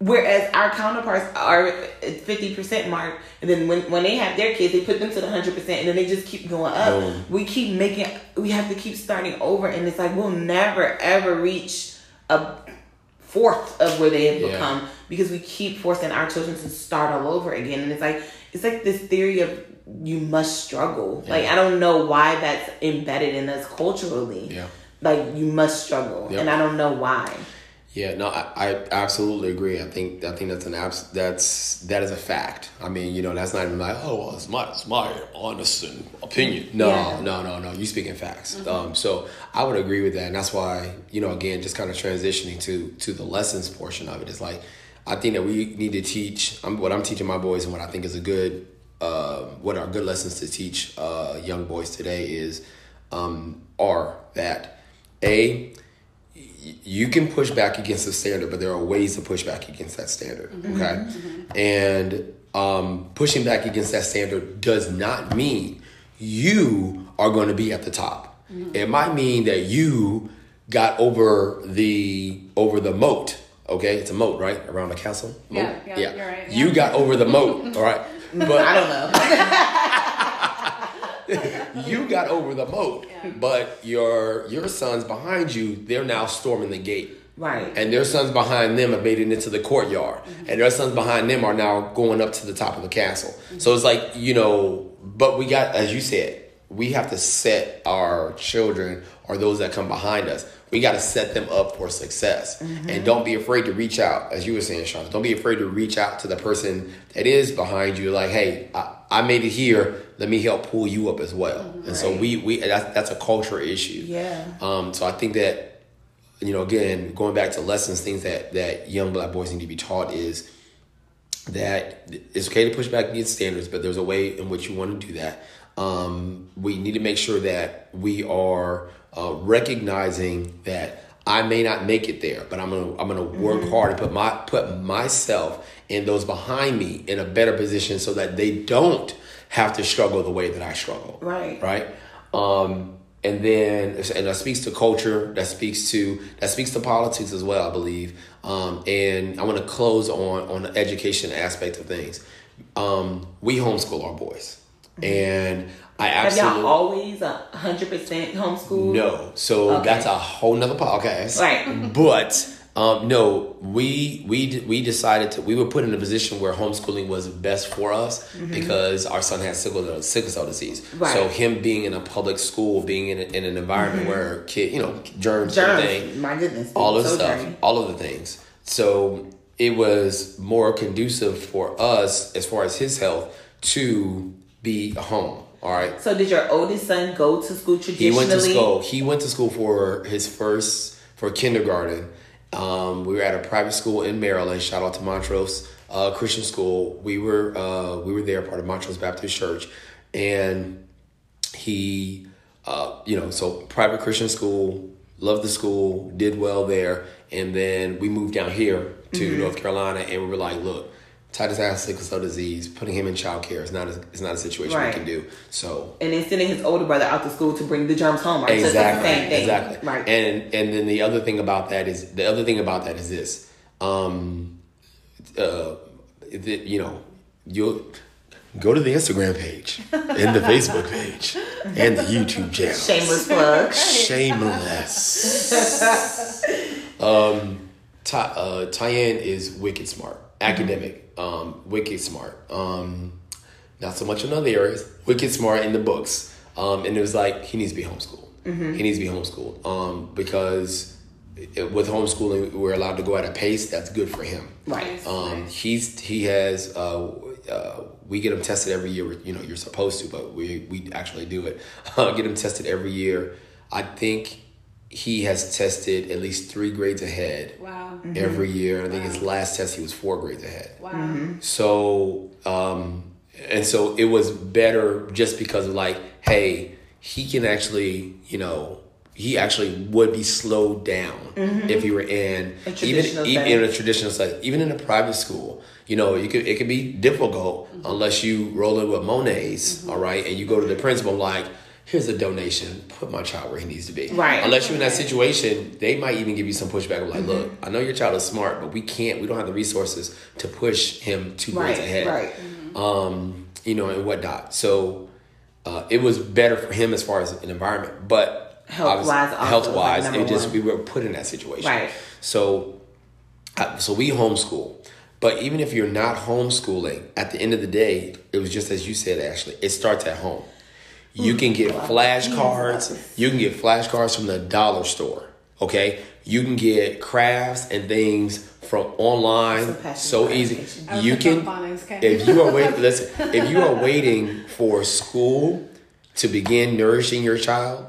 whereas our counterparts are at 50% mark and then when, when they have their kids they put them to the 100% and then they just keep going up. We keep making we have to keep starting over and it's like we'll never ever reach a fourth of where they have Yeah. become because we keep forcing our children to start all over again. And it's like it's like this theory of you must struggle. Like i don't know why that's embedded in us culturally. Yeah. like you must struggle. Yep. and i don't know why Yeah, no, I, I absolutely agree. I think I think that's an abs- that's that is a fact. I mean, you know, that's not even like, oh, well, it's my it's my honest opinion. No, Yeah. no, no, no. You speaking facts. Um, so I would agree with that, and that's why you know, again, just kind of transitioning to to the lessons portion of it is like, I think that we need to teach. I'm, what I'm teaching my boys, and what I think is a good, uh, what are good lessons to teach uh, young boys today is, um, are that a you can push back against the standard, but there are ways to push back against that standard. Mm-hmm. Okay, mm-hmm. and um, pushing back against that standard does not mean you are going to be at the top. Mm-hmm. It might mean that you got over the over the moat. Okay, it's a moat, right, around the castle. Moat? Yeah, yeah, you're right, You yeah. got over the moat. All right, but i don't know you got over the moat, Yeah. but your your sons behind you, they're now storming the gate. right And their sons behind them have made it into the courtyard. Mm-hmm. And their sons behind them are now going up to the top of the castle. Mm-hmm. So it's like, you know, but we got, as you said, we have to set our children or those that come behind us, we got to set them up for success. Mm-hmm. And don't be afraid to reach out, as you were saying, Sean. Don't be afraid to reach out to the person that is behind you. Like, hey, I, I made it here. Let me help pull you up as well. And so we, we that's, that's a culture issue. Yeah. Um, so I think that you know, again, going back to lessons, things that that young black boys need to be taught is that it's okay to push back against standards, but there's a way in which you want to do that. Um, we need to make sure that we are uh, recognizing that I may not make it there, but I'm gonna I'm gonna work hard and put my put myself and those behind me in a better position so that they don't have to struggle the way that I struggle. Right. Right. Um, and then and that speaks to culture that speaks to that speaks to politics as well i believe um, and i want to close on on the education aspect of things um, we homeschool our boys and I Have absolutely y'all always a hundred percent homeschool? no. So Okay. that's a whole nother podcast. Right. But um, no, we we we decided to we were put in a position where homeschooling was best for us because our son has sickle sickle cell disease. Mm-hmm. Right. So him being in a public school, being in, a, in an environment where kid, you know, germs, Germs. everything, My goodness. all of the so stuff, dirty. all of the things. So it was more conducive for us as far as his health to be home. All right. So did your oldest son go to school traditionally? He went to school. He went to school for his first for kindergarten. Um, we were at a private school in Maryland. Shout out to Montrose uh, Christian School. We were uh, we were there, part of Montrose Baptist Church, and he, uh, you know, so private Christian school. Loved the school, did well there, and then we moved down here to North Carolina, and we were like, look. Titus has sickle cell disease. Putting him in childcare is not a, is not a situation Right. we can do. So and then sending his older brother out to school to bring the germs home. Right? So Exactly. same thing. Exactly. Right. And and then the other thing about that is the other thing about that is this. Um uh the, you know, you'll go to the Instagram page and the Facebook page and the YouTube channel. Shameless plug. Shameless. um, Ty, uh, Tyann is wicked smart, academic, um, wicked smart. Um, not so much in other areas, wicked smart in the books. Um, and it was like he needs to be homeschooled. He needs to be homeschooled um, because it, with homeschooling we're allowed to go at a pace that's good for him. Right. Um, he's he has uh, uh, we get him tested every year. You know, you're supposed to, but we we actually do it. Uh, get him tested every year. I think he has tested at least three grades ahead Wow. Mm-hmm. every year. I think his last test he was four grades ahead. Wow. Mm-hmm. So, um, and so it was better just because of like, hey, he can actually, you know, he actually would be slowed down mm-hmm. if he were in A even traditional even in a traditional setting, even in a private school. You know, you could it could be difficult unless you roll in with Monets, all right, and you go to the principal like. Here's a donation. Put my child where he needs to be. Right. Unless you're in that situation, they might even give you some pushback. Of like, Mm-hmm. look, I know your child is smart, but we can't. We don't have the resources to push him two grades Right. ahead Right. um, you know, and whatnot. So uh, it was better for him as far as an environment, but Health-wise health wise, like, it just one. we were put in that situation. Right. So, uh, so we homeschool. But even if you're not homeschooling, at the end of the day, it was just as you said, Ashley. It starts at home. You can get flashcards. You can get flashcards from the dollar store. Okay, you can get crafts and things from online. So passionate So about easy. education. I was You can if you are waiting. Listen, if you are waiting for school to begin nourishing your child,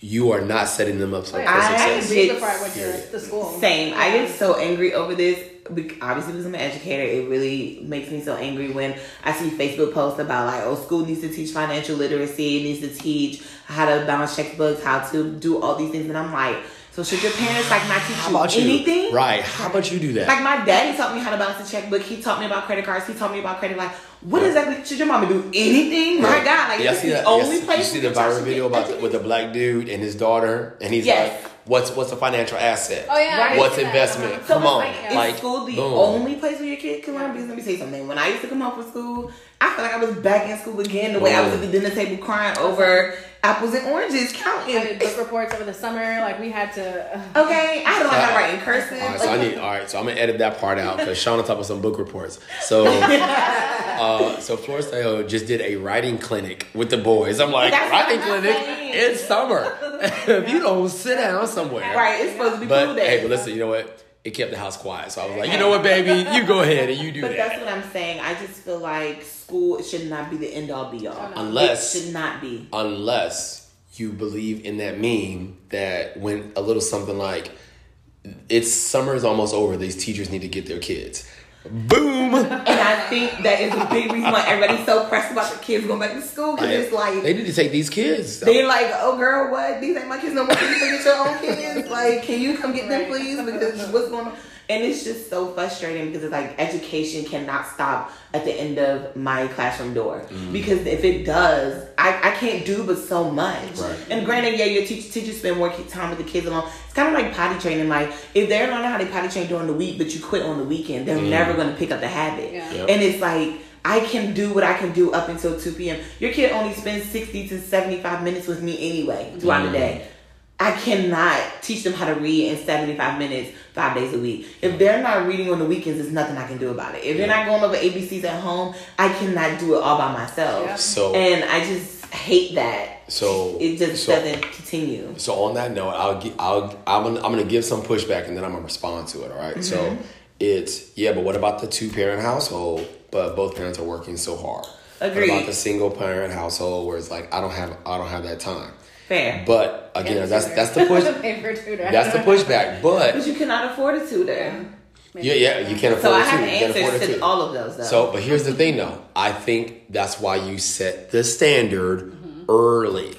you are not setting them up for, for I success. did- before I went to the school. Same. I get so angry over this. Obviously, because I'm an educator, it really makes me so angry when I see Facebook posts about like, oh, school needs to teach financial literacy, it needs to teach how to balance checkbooks, how to do all these things, and I'm like, so should your parents like not teach How you about you? anything? Right. How about you do that? Like my daddy taught me how to balance a checkbook. He taught me about credit cards. He taught me about credit. Like, what exactly should your mama do? Anything? My God, like Yeah, this see is that? the only yes. place You see the viral video about the, with the black dude and his daughter, and he's Yes. like, "What's what's a financial asset? Oh, yeah, Right. What's investment? So Come on, like, is like school the boom. only place where your kid can learn? Because let me say something. When I used to come home from school, I felt like I was back in school again. The way I was at the dinner table crying over apples and oranges, I counting. did book reports over the summer. Like we had to. Uh, Okay, I had to learn how to write in cursive. All right, so I need. All right, so I'm gonna edit that part out because Shauna talked about some book reports. So, uh, so Florence Tayo just did a writing clinic with the boys. I'm like, That's writing clinic? saying. It's summer. if you don't sit down somewhere, right, it's supposed to be But cool hey, but listen, you know what? It kept the house quiet, so I was like, you know what, baby, you go ahead and you do that. But that's what I'm saying. I just feel like school should not be the end all be all. Oh, unless- it should not be. Unless you believe in that meme that when a little something like it's summer is almost over, these teachers need to get their kids. Boom. And I think that is a big reason why everybody's so pressed about the kids going back to school because it's like they need to take these kids. They're like, oh girl, what? These ain't my kids no more. Can you come get your own kids? Like, can you come get them, please? Because what's going on? And it's just so frustrating because it's like education cannot stop at the end of my classroom door. Mm. Because if it does, I, I can't do but so much. Right. And granted, yeah, your teacher, teachers spend more time with the kids alone. It's kind of like potty training. Like, if they're learning how to potty train during the week, but you quit on the weekend, they're never going to pick up the habit. Yeah. Yep. And it's like, I can do what I can do up until 2 p.m. Your kid only spends 60 to 75 minutes with me anyway throughout the day. I cannot teach them how to read in 75 minutes, five days a week. If they're not reading on the weekends, there's nothing I can do about it. If they're not going over ABCs at home, I cannot do it all by myself. Yeah. So- and I just hate that. So- it just so- doesn't continue. So on that note, I'll gi- I'll I'm gonna, I'm gonna give some pushback and then I'm gonna respond to it. All right? So Mm-hmm. it's yeah, but what about the two parent household? But both parents are working so hard. Agreed. What about the single parent household where it's like I don't have I don't have that time. Fair. But again, that's that's the push. That's the pushback. But But you cannot afford a tutor. yeah, yeah, you can't afford So I have too. You can't afford answers to too. all of those though. So, but here's the thing, though. I think that's why you set the standard Mm-hmm. early.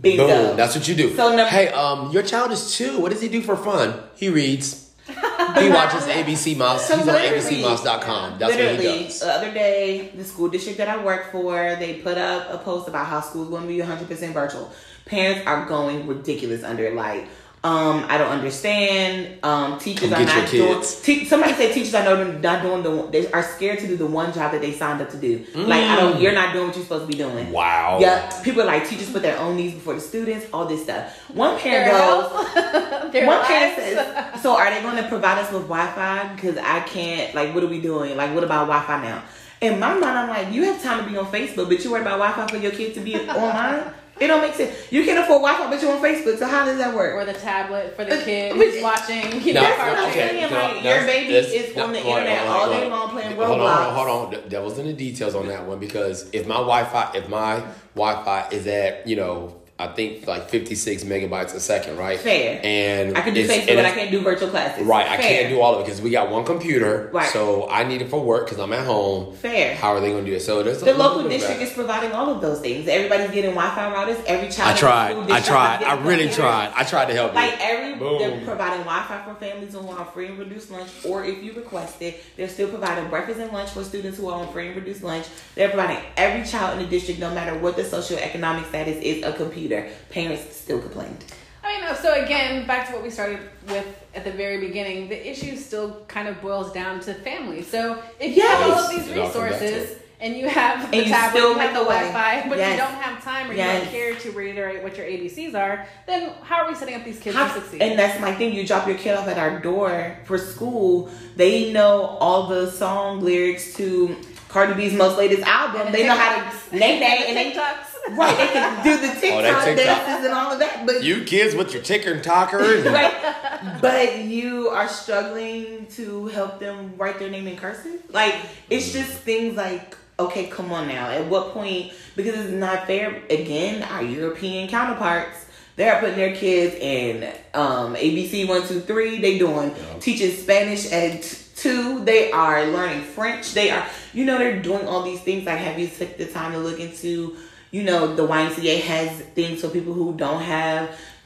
bingo. Boom. That's what you do. So hey, um, your child is two. What does he do for fun? He reads. he watches ABC Mouse. So He's on ABCmouse.com. That's what he Literally, does. the other day, the school district that I work for, they put up a post about how school's going to be 100% virtual. Parents are going ridiculous under it. Like, um, I don't understand. Um, teachers Come are get your not doing. Te- somebody said teachers are not, not doing the. They are scared to do the one job that they signed up to do. Like, I don't. You're not doing what you're supposed to be doing. Mm. Wow. Yeah, people are like teachers put their own needs before the students. All this stuff. One parent Their goes. their One lives. parent says, "So are they going to provide us with Wi-Fi? Because I can't. Like, what are we doing? Like, what about Wi-Fi now?" In my mind, I'm like, "You have time to be on Facebook, but you worry about Wi-Fi for your kids to be online? It don't make sense. You can't afford Wi-Fi, but you're on Facebook. So how does that work?" or the tablet for the uh, But- kid but- who's watching. You know, That's what I'm cartoons. okay. saying, no, like, your baby that's- is on the hold internet all day long playing Hold on, Roblox. hold on. The Devil's in the details on that one because if my Wi-Fi, if my Wi-Fi is at you know, I think like 56 megabytes a second, right? Fair. And I can do it's- Facebook, and but I can't do virtual classes. Right, I can't do all of it because we got one computer. Right. So I need it for work because I'm at home. Fair. How are they going to do it? So there's The little local district is providing all of those things. Everybody's getting Wi-Fi routers. Every child. I tried. I tried. I really computers. tried. I tried to help you. Like every, Boom. they're providing Wi-Fi for families who are on free and reduced lunch, or if you request it, they're still providing breakfast and lunch for students who are on free and reduced lunch. They're providing every child in the district, no matter what the socioeconomic status is, a computer. Their parents still complained. I mean, so again, back to what we started with at the very beginning, the issue still kind of boils down to family. So if you have all of these It all comes back to resources and you have the And you tablet, still you have the. Wi-Fi, but Yes. you don't have time or you don't care to reiterate what your ABCs are, then how are we setting up these kids How- to succeed? and that's my thing. You drop your kid off at our door for school. They know all the song lyrics to Cardi B's most latest album. And they know how to name name And and the they, TikToks. Right. They can do the TikTok, Oh, TikTok. dances and all of that. But you kids with your ticker and talker. right, but you are struggling to help them write their name in cursive. Like it's just things like. Okay, come on now. At what point? Because it's not fair. Again, our European counterparts, they're putting their kids in um, ABC one two three. They doing Yeah. teaching Spanish at two. They are learning French. They are, you know, they're doing all these things. Like, have you took the time to look into? You know, the YMCA has things for people who don't have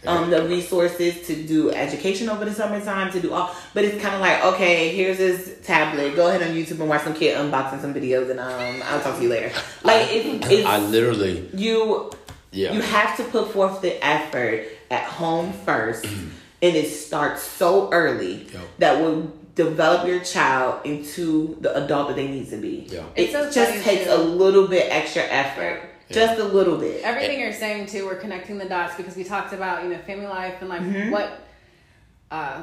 um, the resources to do education over the summertime to do all. But it's kind of like, okay, here's this tablet. Go ahead on YouTube and watch some kid unboxing some videos, and um, I'll talk to you later. Like, it, it's I literally, you yeah. you have to put forth the effort at home first, Mm-hmm. and it starts so early Yep. that will develop your child into the adult that they need to be. Yeah. It It's just takes too. a little bit extra effort, just a little bit. Everything you're saying too, we're connecting the dots because we talked about you know family life and like Mm-hmm. what, uh,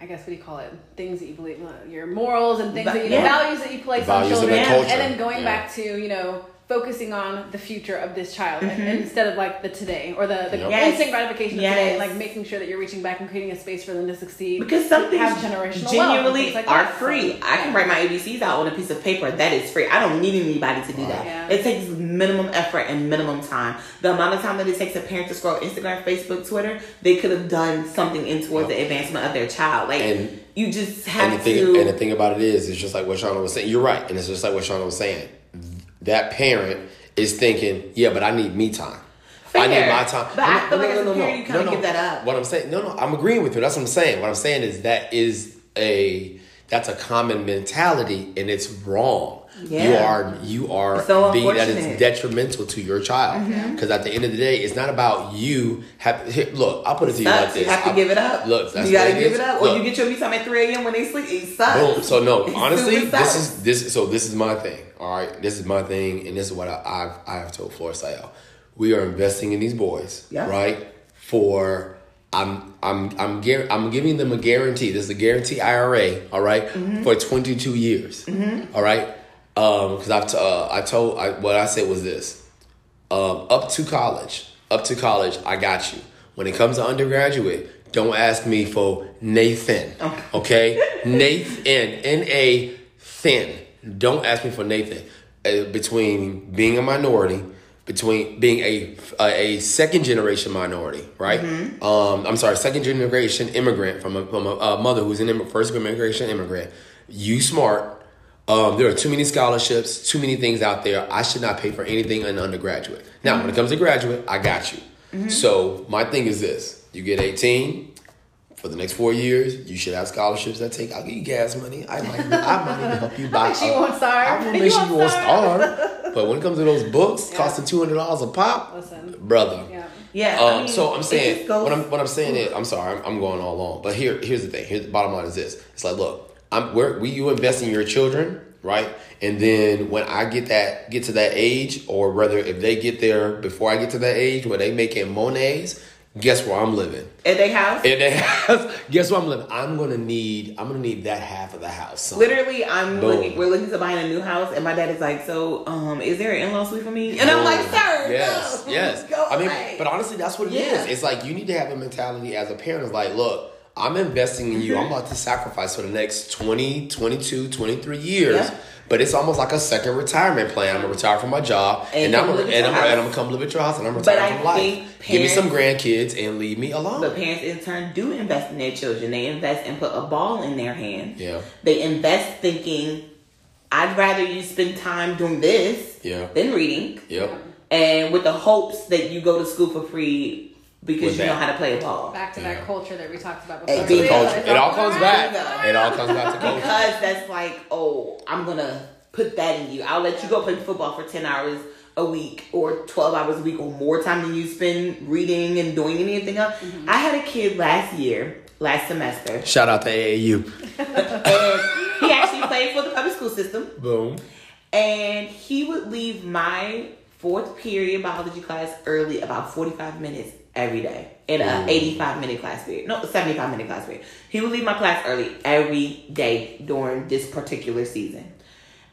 I guess what do you call it? Things that you believe, uh, your morals and things Va- that you know, yeah. values that you place on children, culture. and then going Yeah. back to you know focusing on the future of this child and- and instead of like the today or the, the Yep. Yes. instant gratification of Yes. today, like making sure that you're reaching back and creating a space for them to succeed. Because some things have generational genuinely things like are that. free. So, I can write my ABCs out on a piece of paper. That is free. I don't need anybody to do that. Yeah. It takes minimum effort and minimum time. The amount of time that it takes a parent to scroll Instagram, Facebook, Twitter, they could have done something in towards the advancement of their child. Like And- you just have and the thing, to. and the thing about it is, it's just like what Shauna was saying. You're right, and it's just like what Shauna was saying. That parent is thinking, yeah, but I need me time. I need Fair. my time. But I feel like as a parent, you kinda no, no. give that up. What I'm saying, no, no, I'm agreeing with you. That's what I'm saying. What I'm saying is that is a That's a common mentality, and it's wrong. You are you are so being that is detrimental to your child because at the end of the day, it's not about you. Have, here, look, I'll put it to you like this. You have to I- give it up. Look, that's you gotta what it give it up, or Look. you get your me time at three a.m. when they sleep. It sucks. Boom. So no, It honestly, this is this. So this is my thing. All right, this is my thing, and this is what I I've, I have told Flor Sayel. We are investing in these boys, Yeah. right? For I'm I'm I'm I'm giving them a guarantee. This is a guarantee IRA, all right, Mm-hmm. for 22 years, all right. Um, because I've t- uh, I told I, what I said was this um, up to college, up to college, I got you. When it comes to undergraduate, don't ask me for Nathan. Okay, Nathan, N A thin. Don't ask me for Nathan. Uh, between being a minority, between being a a, a second generation minority, right? Um, I'm sorry, second generation immigrant from a, from a, a mother who's an imm- first generation immigrant. You smart. Um, there are too many scholarships, too many things out there. I should not pay for anything in undergraduate. Now, when it comes to graduate, I got you. So my thing is this: you get 18 for the next four years. You should have scholarships that take. I'll give you gas money. I might, I might even help you buy. make sure you a- won't starve. I will You make sure you won't starve. starve. But when it comes to those books costing two hundred dollars a pop, Listen. brother. Yeah. Yeah. Um, I mean, so I'm saying just goes- what I'm what I'm saying is I'm sorry I'm, I'm going all along, but here here's the thing. Here's the bottom line is this. It's like look, I'm where we you invest in your children, right? And then when I get that get to that age, or whether if they get there before I get to that age where they making monets, guess where I'm living. at their house. And they house. guess where I'm living. I'm gonna need I'm gonna need that half of the house. son. Literally, I'm Boom. looking. We're looking to buying a new house, and my dad is like, "So, um, is there an in-law suite for me?" And I'm like, "Sir, yes, no. yes. go I mean, away." but honestly, that's what it is. Yeah. It's like you need to have a mentality as a parent. It's like, look, I'm investing in you. I'm about to sacrifice for the next 20, 22, 23 years. Yeah. But it's almost like a second retirement plan. I'm gonna retire from my job, And and, I'm gonna, and, I'm, and I'm gonna come live at your house, and I'm retiring from life. think Give me some parents- grandkids and leave me alone. But parents in turn do invest in their children. They invest and put a ball in their hand. Yeah. They invest thinking, I'd rather you spend time doing this Yeah. than reading. Yep. And with the hopes that you go to school for free because With you know how to play a ball. Back to Yeah. that culture that we talked about before. big The Yeah, It all all comes right. back. It all comes back to culture. Because that's like, oh, I'm gonna put that in you. I'll let you go play football for ten hours a week or twelve hours a week or more time than you spend reading and doing anything else. Mm-hmm. I had a kid last year, last semester, Shout out to AAU. and he actually played for the public school system. Boom. And he would leave my fourth period biology class early about 45 minutes every day in an mm. 85 minute class period. No, 75 minute class period. He would leave my class early every day during this particular season.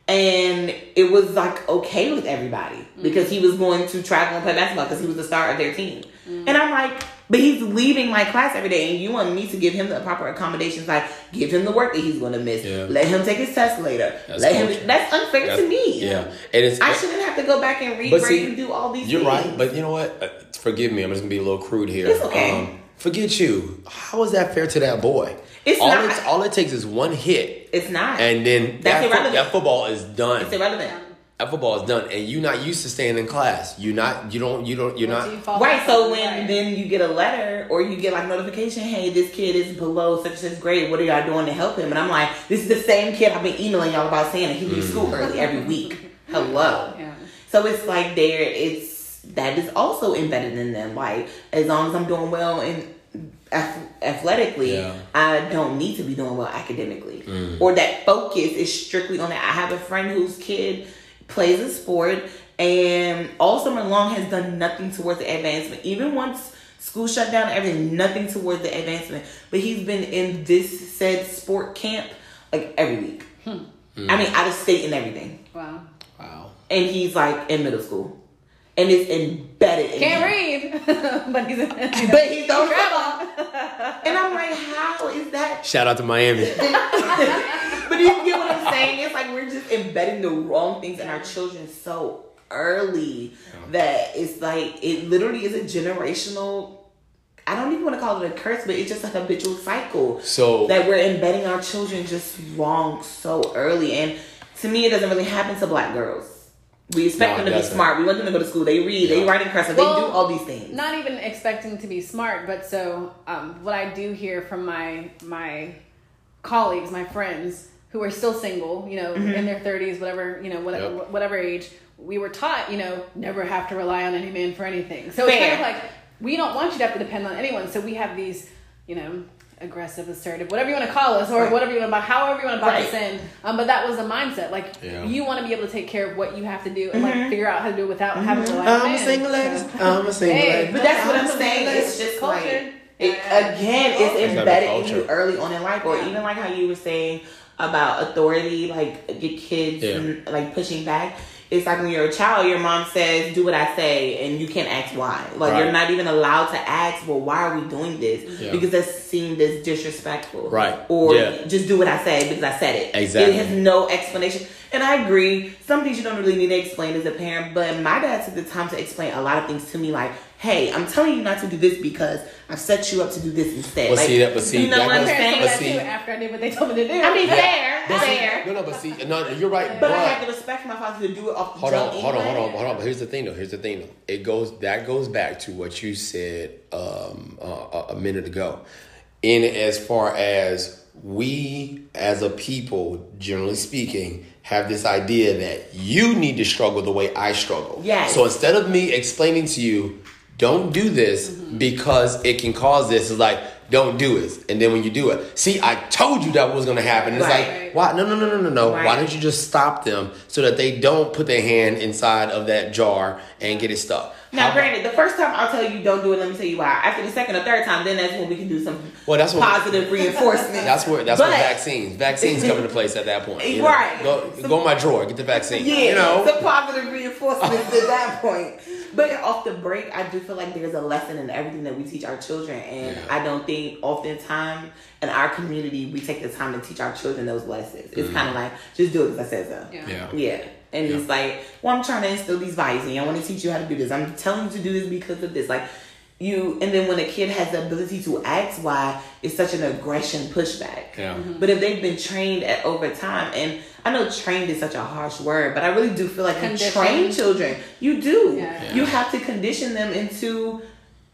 And it was like okay with everybody mm. because he was going to travel and play basketball because he was the star of their team. Mm. And I'm like, but he's leaving my class every day, and you want me to give him the proper accommodations, like give him the work that he's going to miss, Yeah. let him take his test later, That's let him. That's unfair That's- to me. Yeah. And it's I shouldn't have to go back and read, But grade, see, and do all these You're things. right, but you know what? Uh, Forgive me. I'm just gonna be a little crude here. Um, It's okay. forget you. How is that fair to that boy? It's all not. It, all it takes is one hit, it's not. and then That's that, fo- that football is done. it's irrelevant. That football is done, and you're not used to staying in class. You're not. You don't. You don't. You're Once not. you Right, so when right. then you get a letter or you get like notification, hey, this kid is below such and such grade. What are y'all doing to help him? And I'm like, this is the same kid I've been emailing y'all about saying that he leaves school early every week. Hello. Yeah. So it's like there, it's that is also embedded in them. Like as long as I'm doing well in athletically, Yeah. I don't need to be doing well academically, mm. or that focus is strictly on that. I have a friend whose kid plays a sport and all summer long has done nothing towards the advancement. Even once school shut down, everything, nothing towards the advancement. But he's been in this said sport camp like every week. Hmm. I mean, out of state and everything Wow. Wow. and he's like in middle school, and it's embedded. In Can't him. read, but he's, he's But he's on travel. and I'm like, how is that? Shout out to Miami. But you get what I'm saying? It's like we're just embedding the wrong things in our children so early that it's like it literally is a generational. I don't even want to call it a curse, but it's just a habitual cycle. So that we're embedding our children just wrong so early. And to me, it doesn't really happen to black girls. We expect No, them to be doesn't. smart. We want them to go to school. They read. They write in cursive. Well, they do all these things. Not even expecting to be smart, but so um, what I do hear from my my colleagues, my friends who are still single, you know, Mm-hmm. in their 30s, whatever, you know, whatever, Yep. whatever age, we were taught, you know, never have to rely on any man for anything. So it's kind of like we don't want you to have to depend on anyone. So we have these, you know, aggressive, assertive, whatever you want to call us, or Right. whatever you want to, however you want to box us in. Um, but that was the mindset. Like Yeah. you want to be able to take care of what you have to do and Mm-hmm. like figure out how to do it without having to rely on I'm a single lady. So- I'm a single Hey, lady. But that's what I'm Culture. saying. It's just Culture. like it, again, it's It's gotta be embedded in you early on in life, or Yeah. even like how you were saying about authority, like your kids Yeah. and like pushing back. It's like when you're a child, your mom says, "Do what I say," and you can't ask why. Like Right. you're not even allowed to ask, "Well, why are we doing this?" Yeah. Because that's seen as disrespectful, Right. Or Yeah. just do what I say because I said it. Exactly. It has no explanation. And I agree. Some things you don't really need to explain as a parent, but my dad took the time to explain a lot of things to me, like, "Hey, I'm telling you not to do this because I've set you up to do this instead." But like, see that- but see, you know what I'm goes- My parents saying? But see- after I did what they told me to do. I mean, fair, But see- fair. no, no, but see, no, you're right. But I have to respect my father to do it off the Hold on, jump hold on, hold on, hold on. But here's the thing, though. Here's the thing, though. It goes that goes back to what you said um, uh, a minute ago, in as far as we as a people, generally speaking, have this idea that you need to struggle the way I struggle. Yes. So instead of me explaining to you, don't do this mm-hmm. because it can cause this, it's like don't do it. And then when you do it, see, I told you that was going to happen. It's Right. like why? No, no, no, no, no, no. Why don't you just stop them so that they don't put their hand inside of that jar and get it stuck? Now, How- granted, the first time I'll tell you don't do it. Let me tell you why. After the second or third time, then that's when we can do some Well, that's what- positive reinforcement. That's where that's But- where vaccines vaccines come into place at that point. you know? Right. Go, go in my drawer, get the vaccine. Yeah, You know. the positive reinforcement at that point. But off the break, I do feel like there's a lesson in everything that we teach our children, and Yeah. I don't think oftentimes in our community we take the time to teach our children those lessons. It's Mm-hmm. kind of like just do it because I said so. Yeah. Yeah. Yeah. And it's like, well, I'm trying to instill these values in you. I want to teach you how to do this. I'm telling you to do this because of this. Like, you, and then when a kid has the ability to ask why, it's such an aggression pushback. Yeah. But if they've been trained at over time, and I know trained is such a harsh word, but I really do feel like you train children. You do. Yeah. You have to condition them into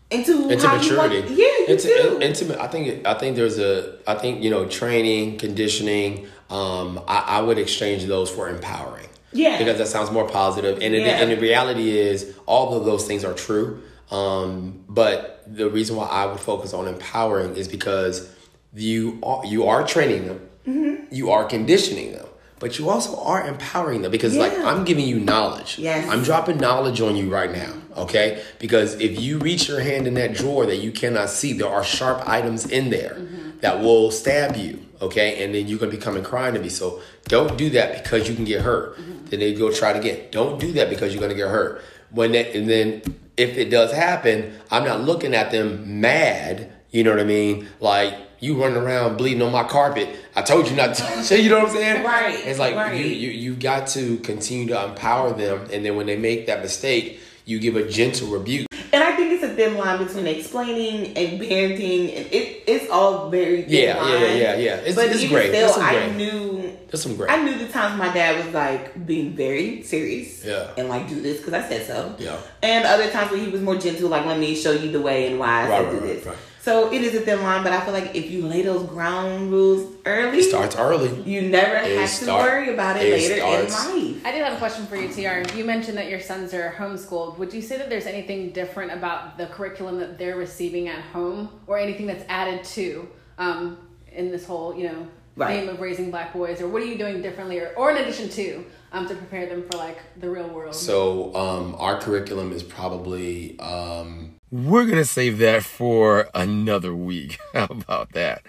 into, into maturity. want. Yeah, you into, do. in- intimate. I think. I think there's a. I think you know training, conditioning. Um, I, I would exchange those for empowering. Yeah. because that sounds more positive. And, it, and the reality is, all of those things are true. Um, but the reason why I would focus on empowering is because you are, you are training them, Mm-hmm. you are conditioning them, but you also are empowering them because like I'm giving you knowledge. Yes. I'm dropping knowledge on you right now. Okay, because if you reach your hand in that drawer that you cannot see, there are sharp items in there Mm-hmm. that will stab you. Okay, and then you're gonna be coming crying to me. So don't do that because you can get hurt. Mm-hmm. Then they go try it again. Don't do that because you're gonna get hurt. When that, and then if it does happen, I'm not looking at them mad. You know what I mean? Like you running around bleeding on my carpet. I told you not to. so you know what I'm saying? Right, It's like right. you you you got to continue to empower them, and then when they make that mistake, you give a gentle rebuke. And I think it's a thin line between explaining and parenting, and it, it's all very Yeah, yeah, line. yeah, yeah, yeah. It's- but it's even great. still, I great. knew There's some great. I knew the times my dad was like being very serious, Yeah. and like do this because I said so, Yeah. And other times when he was more gentle, like let me show you the way and why I Right, said right, do right, this. Right. So it is a thin line, but I feel like if you lay those ground rules early, It starts early. you never It have start- to worry about it, it later starts- in life. I did have a question for you, TR. You mentioned that your sons are homeschooled. Would you say that there's anything different about the curriculum that they're receiving at home, or anything that's added to um, in this whole, you know, Right. theme of raising black boys, or what are you doing differently, or, or in addition to, um, to prepare them for like the real world? So um, our curriculum is probably um, We're going to save that for another week. How about that?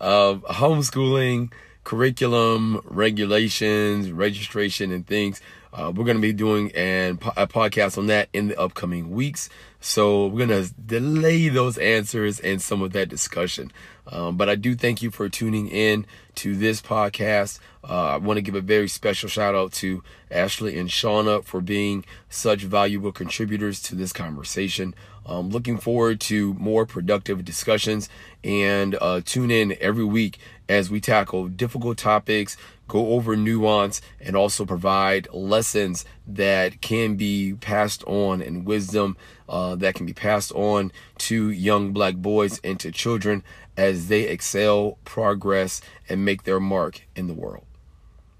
Uh, homeschooling, curriculum, regulations, registration, and things. Uh, we're going to be doing an, a podcast on that in the upcoming weeks. So we're going to delay those answers and some of that discussion. Um, but I do thank you for tuning in to this podcast. Uh, I want to give a very special shout out to Ashley and Shauna for being such valuable contributors to this conversation. Um, looking forward to more productive discussions and uh, tune in every week as we tackle difficult topics, go over nuance, and also provide lessons that can be passed on and wisdom uh, that can be passed on to young black boys and to children as they excel, progress, and make their mark in the world.